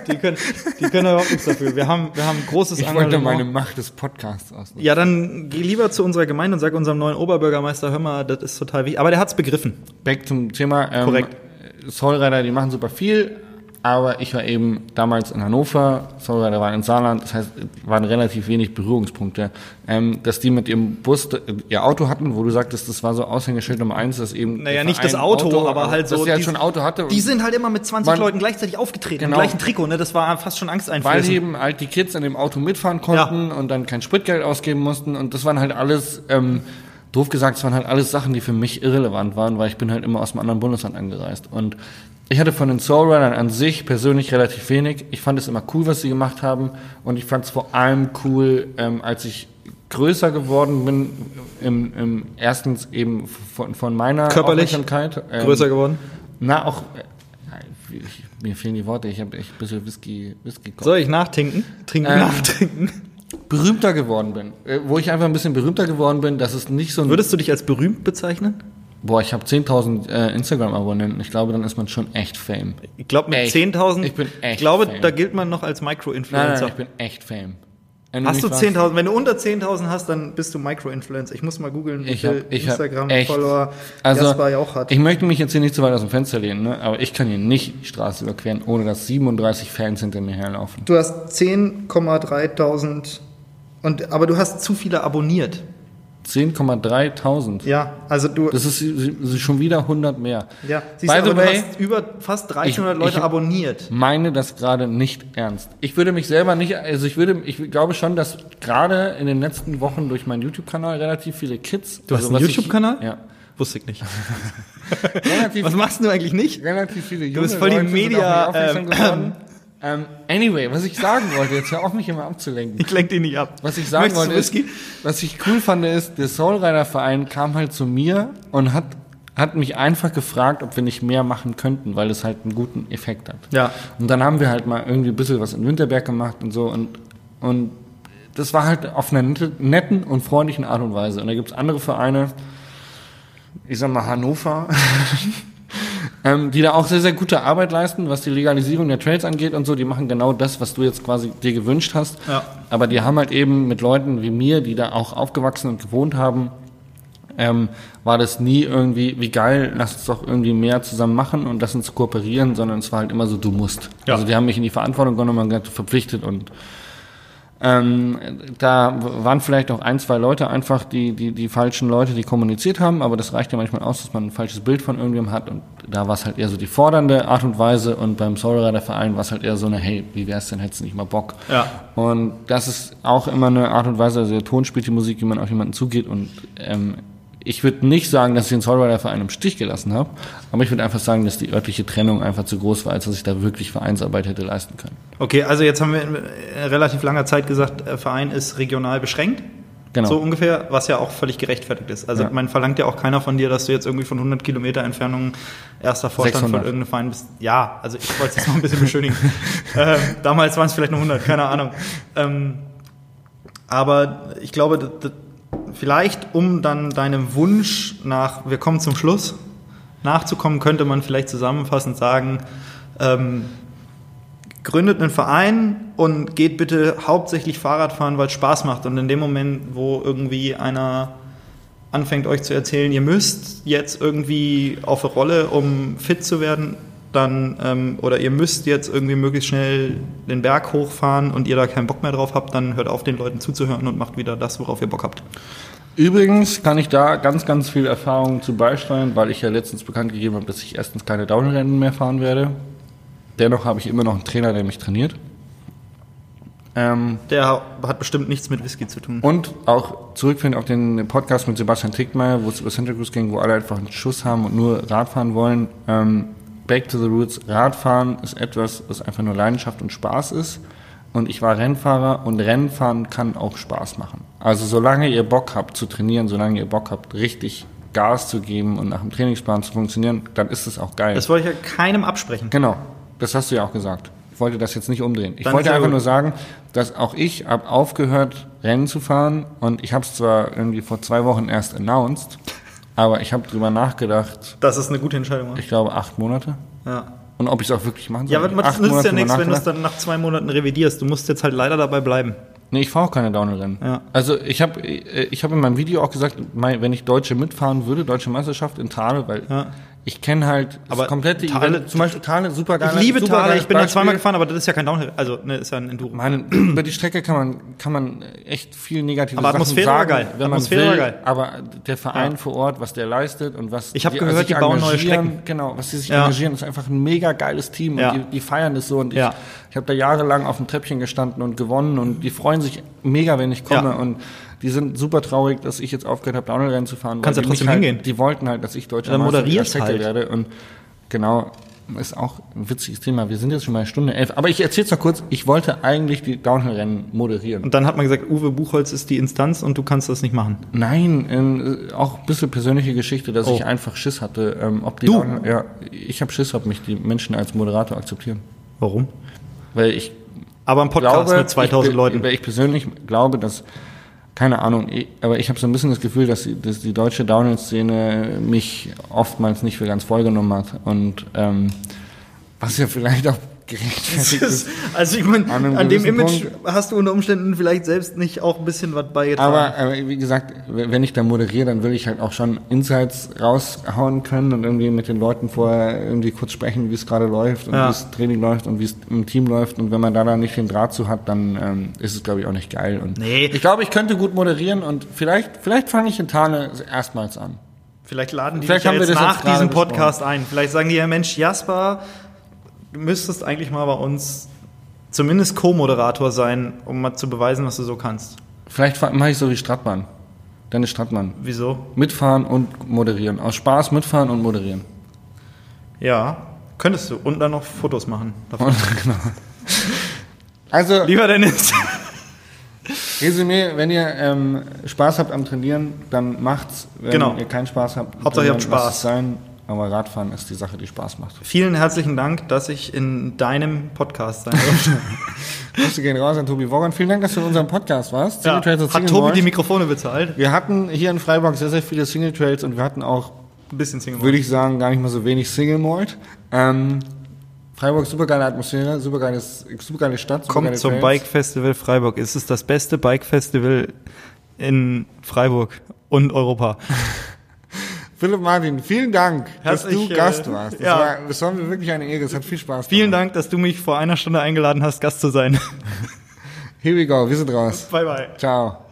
Die können, die können da überhaupt nichts dafür. Wir haben, wir haben großes Ich wollte Engagement. meine Macht des Podcasts ausnutzen. Ja, dann geh lieber zu unserer Gemeinde und sag unserem neuen Oberbürgermeister, hör mal, das ist total wichtig. Aber der hat's begriffen. Back zum Thema. Ähm, Korrekt. Soulrider, die machen super viel, aber ich war eben damals in Hannover, Soulrider waren in Saarland, das heißt, waren relativ wenig Berührungspunkte. Ähm, dass die mit ihrem Bus äh, ihr Auto hatten, wo du sagtest, das war so Aushängeschild Nummer eins, dass eben. Naja, nicht das Verein Auto, aber halt so Dass die halt schon ein Auto hatte. Die sind halt immer mit 20 Man- Leuten gleichzeitig aufgetreten, Genau. im gleichen Trikot, ne? Das war fast schon weil angsteinflößend. eben halt die Kids in dem Auto mitfahren konnten und dann kein Spritgeld ausgeben mussten und das waren halt alles, ähm, doof gesagt, es waren halt alles Sachen, die für mich irrelevant waren, weil ich bin halt immer aus einem anderen Bundesland angereist und ich hatte von den Soulrunnern an sich persönlich relativ wenig. Ich fand es immer cool, was sie gemacht haben und ich fand es vor allem cool, ähm, als ich größer geworden bin, im, im erstens eben von, von meiner Körperlich Aufmerksamkeit. ähm, Größer geworden. Na, auch, äh, ich, mir fehlen die Worte, ich habe echt ein bisschen Whisky, Whisky Soll ich nachtrinken? Trinken, Ähm, nachtrinken. berühmter geworden bin. Äh, wo ich einfach ein bisschen berühmter geworden bin, dass es nicht so ein... Würdest du dich als berühmt bezeichnen? Boah, ich habe 10.000 äh, Instagram-Abonnenten. Ich glaube, dann ist man schon echt Fame. Ich glaube mit Echt. 10.000. Ich bin echt Ich glaube, Fan. da gilt man noch als Nein, nein, Micro-Influencer. nein, ich bin echt Fame. Wenn Hast du mich 10.000? Wenn du unter 10.000 hast, dann bist du Micro-Influencer. Ich muss mal googeln, wie Ich hab, viel ich hab echt, Instagram-Follower also, Jasper ja auch hat. ich möchte mich jetzt hier nicht zu weit aus dem Fenster lehnen, ne? aber ich kann hier nicht die Straße überqueren, ohne dass 37 Fans hinter mir herlaufen. Du hast 10,3000 und aber du hast zu viele abonniert. 10,3.000. Ja, also du Das ist, ist schon wieder 100 mehr. ja, siehst By du, the aber du way, hast über fast 300 ich- Leute ich- abonniert. meine das gerade nicht ernst. Ich würde mich selber nicht, also ich würde, ich glaube schon, dass gerade in den letzten Wochen durch meinen YouTube-Kanal relativ viele Kids. Du hast also einen was ich- YouTube-Kanal? Ja. Wusste ich nicht. Was machst du eigentlich nicht? relativ viele junge bist voll die Leute Media, geworden. Ähm, anyway, was ich sagen wollte, jetzt hör auf mich immer abzulenken. Ich lenk dich nicht ab. Was ich sagen Möchtest wollte ist, was ich cool fand, ist, der Soulrider Verein kam halt zu mir und hat, hat mich einfach gefragt, ob wir nicht mehr machen könnten, weil es halt einen guten Effekt hat. Ja. Und dann haben wir halt mal irgendwie ein bisschen was in Winterberg gemacht und so und, und das war halt auf einer nette- netten und freundlichen Art und Weise. Und da gibt's andere Vereine, ich sag mal Hannover, ähm, die da auch sehr, sehr gute Arbeit leisten, was die Legalisierung der Trails angeht und so. Die machen genau das, was du jetzt quasi dir gewünscht hast. Ja. Aber die haben halt eben mit Leuten wie mir, die da auch aufgewachsen und gewohnt haben, ähm, war das nie irgendwie, wie geil, lass uns doch irgendwie mehr zusammen machen und lass uns kooperieren, sondern es war halt immer so, du musst. Ja. Also die haben mich in die Verantwortung genommen und verpflichtet und ähm, da waren vielleicht auch ein, zwei Leute einfach die, die, die falschen Leute, die kommuniziert haben, aber das reicht ja manchmal aus, dass man ein falsches Bild von irgendjemandem hat und da war es halt eher so die fordernde Art und Weise und beim Soulrider Verein war es halt eher so eine, hey, wie wär's denn, hättest du nicht mal Bock? Ja. Und das ist auch immer eine Art und Weise, also der Ton spielt die Musik, wie man auf jemanden zugeht und ähm, ich würde nicht sagen, dass ich den Zollrider-Verein im Stich gelassen habe, aber ich würde einfach sagen, dass die örtliche Trennung einfach zu groß war, als dass ich da wirklich Vereinsarbeit hätte leisten können. Okay, also jetzt haben wir in relativ langer Zeit gesagt, der Verein ist regional beschränkt. Genau. So ungefähr, was ja auch völlig gerechtfertigt ist. Also Ja. man verlangt ja auch keiner von dir, dass du jetzt irgendwie von 100 Kilometer Entfernung erster Vorstand 600. von irgendeinem Verein bist. Ja, also ich wollte es jetzt noch ein bisschen beschönigen. ähm, damals waren es vielleicht nur 100, keine Ahnung. Ähm, aber ich glaube, vielleicht um dann deinem Wunsch nach, wir kommen zum Schluss, nachzukommen, könnte man vielleicht zusammenfassend sagen, ähm, gründet einen Verein und geht bitte hauptsächlich Fahrrad fahren, weil es Spaß macht. Und in dem Moment, wo irgendwie einer anfängt euch zu erzählen, ihr müsst jetzt irgendwie auf eine Rolle, um fit zu werden, dann ähm, oder ihr müsst jetzt irgendwie möglichst schnell den Berg hochfahren und ihr da keinen Bock mehr drauf habt, dann hört auf, den Leuten zuzuhören und macht wieder das, worauf ihr Bock habt. Übrigens kann ich da ganz, ganz viel Erfahrung zu beisteuern, weil ich ja letztens bekannt gegeben habe, dass ich erstens keine Downrennen mehr fahren werde. Dennoch habe ich immer noch einen Trainer, der mich trainiert. Ähm, Der hat bestimmt nichts mit Whisky zu tun. und auch zurückfinden auf den Podcast mit Sebastian Tickmeyer, wo es über Santa Cruz ging, wo alle einfach einen Schuss haben und nur Radfahren wollen. Ähm, back to the roots. Radfahren ist etwas, was einfach nur Leidenschaft und Spaß ist. Und ich war Rennfahrer und Rennfahren kann auch Spaß machen. Also solange ihr Bock habt zu trainieren, solange ihr Bock habt, richtig Gas zu geben und nach dem Trainingsplan zu funktionieren, dann ist es auch geil. Das wollte ich ja keinem absprechen. Genau, das hast du ja auch gesagt. Ich wollte das jetzt nicht umdrehen. Ich Dann wollte einfach nur sagen, dass auch ich habe aufgehört, Rennen zu fahren und ich habe es zwar irgendwie vor zwei Wochen erst announced, aber ich habe drüber nachgedacht, Das ist eine gute Entscheidung. oder? ich glaube acht Monate. Ja. Und ob ich es auch wirklich machen soll. Ja, aber das nützt ja nichts, wenn du es dann nach zwei Monaten revidierst. Du musst jetzt halt leider dabei bleiben. Nee, ich fahre auch keine Downhill-Rennen. Ja. Also ich habe ich hab in meinem Video auch gesagt, wenn ich Deutsche mitfahren würde, Deutsche Meisterschaft in Thale, weil Ja. Ich kenne halt Aber das komplette Thale- Event, zum Beispiel Thale, super geil. Ich liebe Thale, ich bin da zweimal gefahren, aber das ist ja kein Downhill. Also, ne, ist ja ein Enduro. Meine, über die Strecke kann man, kann man echt viel negative Aber Sachen Atmosphäre war sagen, geil. wenn man Atmosphäre will. war geil. Aber der Verein Ja. vor Ort, was der leistet und was Ich hab die- gehört, sich die bauen neue engagieren, Strecken. Genau, was sie sich Ja. engagieren, ist einfach ein mega geiles Team Ja. und die, die feiern das so und ich, Ja. Ich habe da jahrelang auf dem Treppchen gestanden und gewonnen und die freuen sich mega, wenn ich komme Ja. und die sind super traurig, dass ich jetzt aufgehört habe, Downhill-Rennen zu fahren. Kannst ja trotzdem halt, hingehen. Die wollten halt, dass ich deutscher Dann Meister halt. werde und genau, ist auch ein witziges Thema. Wir sind jetzt schon bei Stunde elf. Aber ich erzähl's noch kurz. Ich wollte eigentlich die Downhill-Rennen moderieren. Und dann hat man gesagt, Uwe Buchholz ist die Instanz und du kannst das nicht machen. Nein, ähm, auch ein bisschen persönliche Geschichte, dass Oh. ich einfach Schiss hatte. Ähm, ob die Du? Downhill- ja, ich habe Schiss, ob mich die Menschen als Moderator akzeptieren. Warum? Weil ich Aber ein Podcast glaube, mit 2000 ich, Leuten. Weil ich persönlich glaube, dass, keine Ahnung, aber ich habe so ein bisschen das Gefühl, dass die, dass die deutsche Downhill-Szene mich oftmals nicht für ganz voll genommen hat. Und ähm, was ja vielleicht auch gerechtfertigt ist. also ich meine, An dem Image Punkt- hast du unter Umständen vielleicht selbst nicht auch ein bisschen was beigetragen. Aber, aber wie gesagt, wenn ich da moderiere, dann will ich halt auch schon Insights raushauen können und irgendwie mit den Leuten vorher irgendwie kurz sprechen, wie es gerade läuft und Ja. wie das Training läuft und wie es im Team läuft. Und wenn man da dann nicht den Draht zu hat, dann ähm, ist es, glaube ich, auch nicht geil. Und Nee. Ich glaube, ich könnte gut moderieren und vielleicht, vielleicht fange ich in Thale erstmals an. Vielleicht laden die Vielleicht ja jetzt nach diesem Podcast ein. Vielleicht sagen die ja, Mensch, Jasper, du müsstest eigentlich mal bei uns zumindest Co-Moderator sein, um mal zu beweisen, was du so kannst. Vielleicht mache ich so wie Strattmann. Dennis Strattmann. Wieso? Mitfahren und moderieren. Aus Spaß mitfahren und moderieren. Ja, könntest du. Und dann noch Fotos machen. davon. Genau. Also, Lieber Dennis. Resümee, wenn ihr ähm, Spaß habt am Trainieren, dann macht's. Wenn Genau. ihr keinen Spaß habt, Hauptsache ihr habt Spaß. sein. Aber Radfahren ist die Sache, die Spaß macht. Vielen herzlichen Dank, dass ich in deinem Podcast sein durfte. Grüße gehen raus an Tobi Wogan. Vielen Dank, dass du in unserem Podcast warst. ja, Single Trails und hat Single Tobi Malt. die Mikrofone bezahlt? Wir hatten hier in Freiburg sehr, sehr viele Single Trails und wir hatten auch, Ein bisschen Single. würde ich sagen, gar nicht mal so wenig Single Malt. Ähm, Freiburg, super geile Atmosphäre, super geiles, super geile Stadt. Super Kommt zum Trails. Bike Festival Freiburg. Es ist das beste Bike Festival in Freiburg und Europa. Philipp Martin, vielen Dank, dass Herzlich, du äh, Gast warst. Das, ja. war, das war mir wirklich eine Ehre. Es hat viel Spaß Vielen gemacht. Dank, dass du mich vor einer Stunde eingeladen hast, Gast zu sein. Here we go. Wir sind raus. bye bye. Ciao.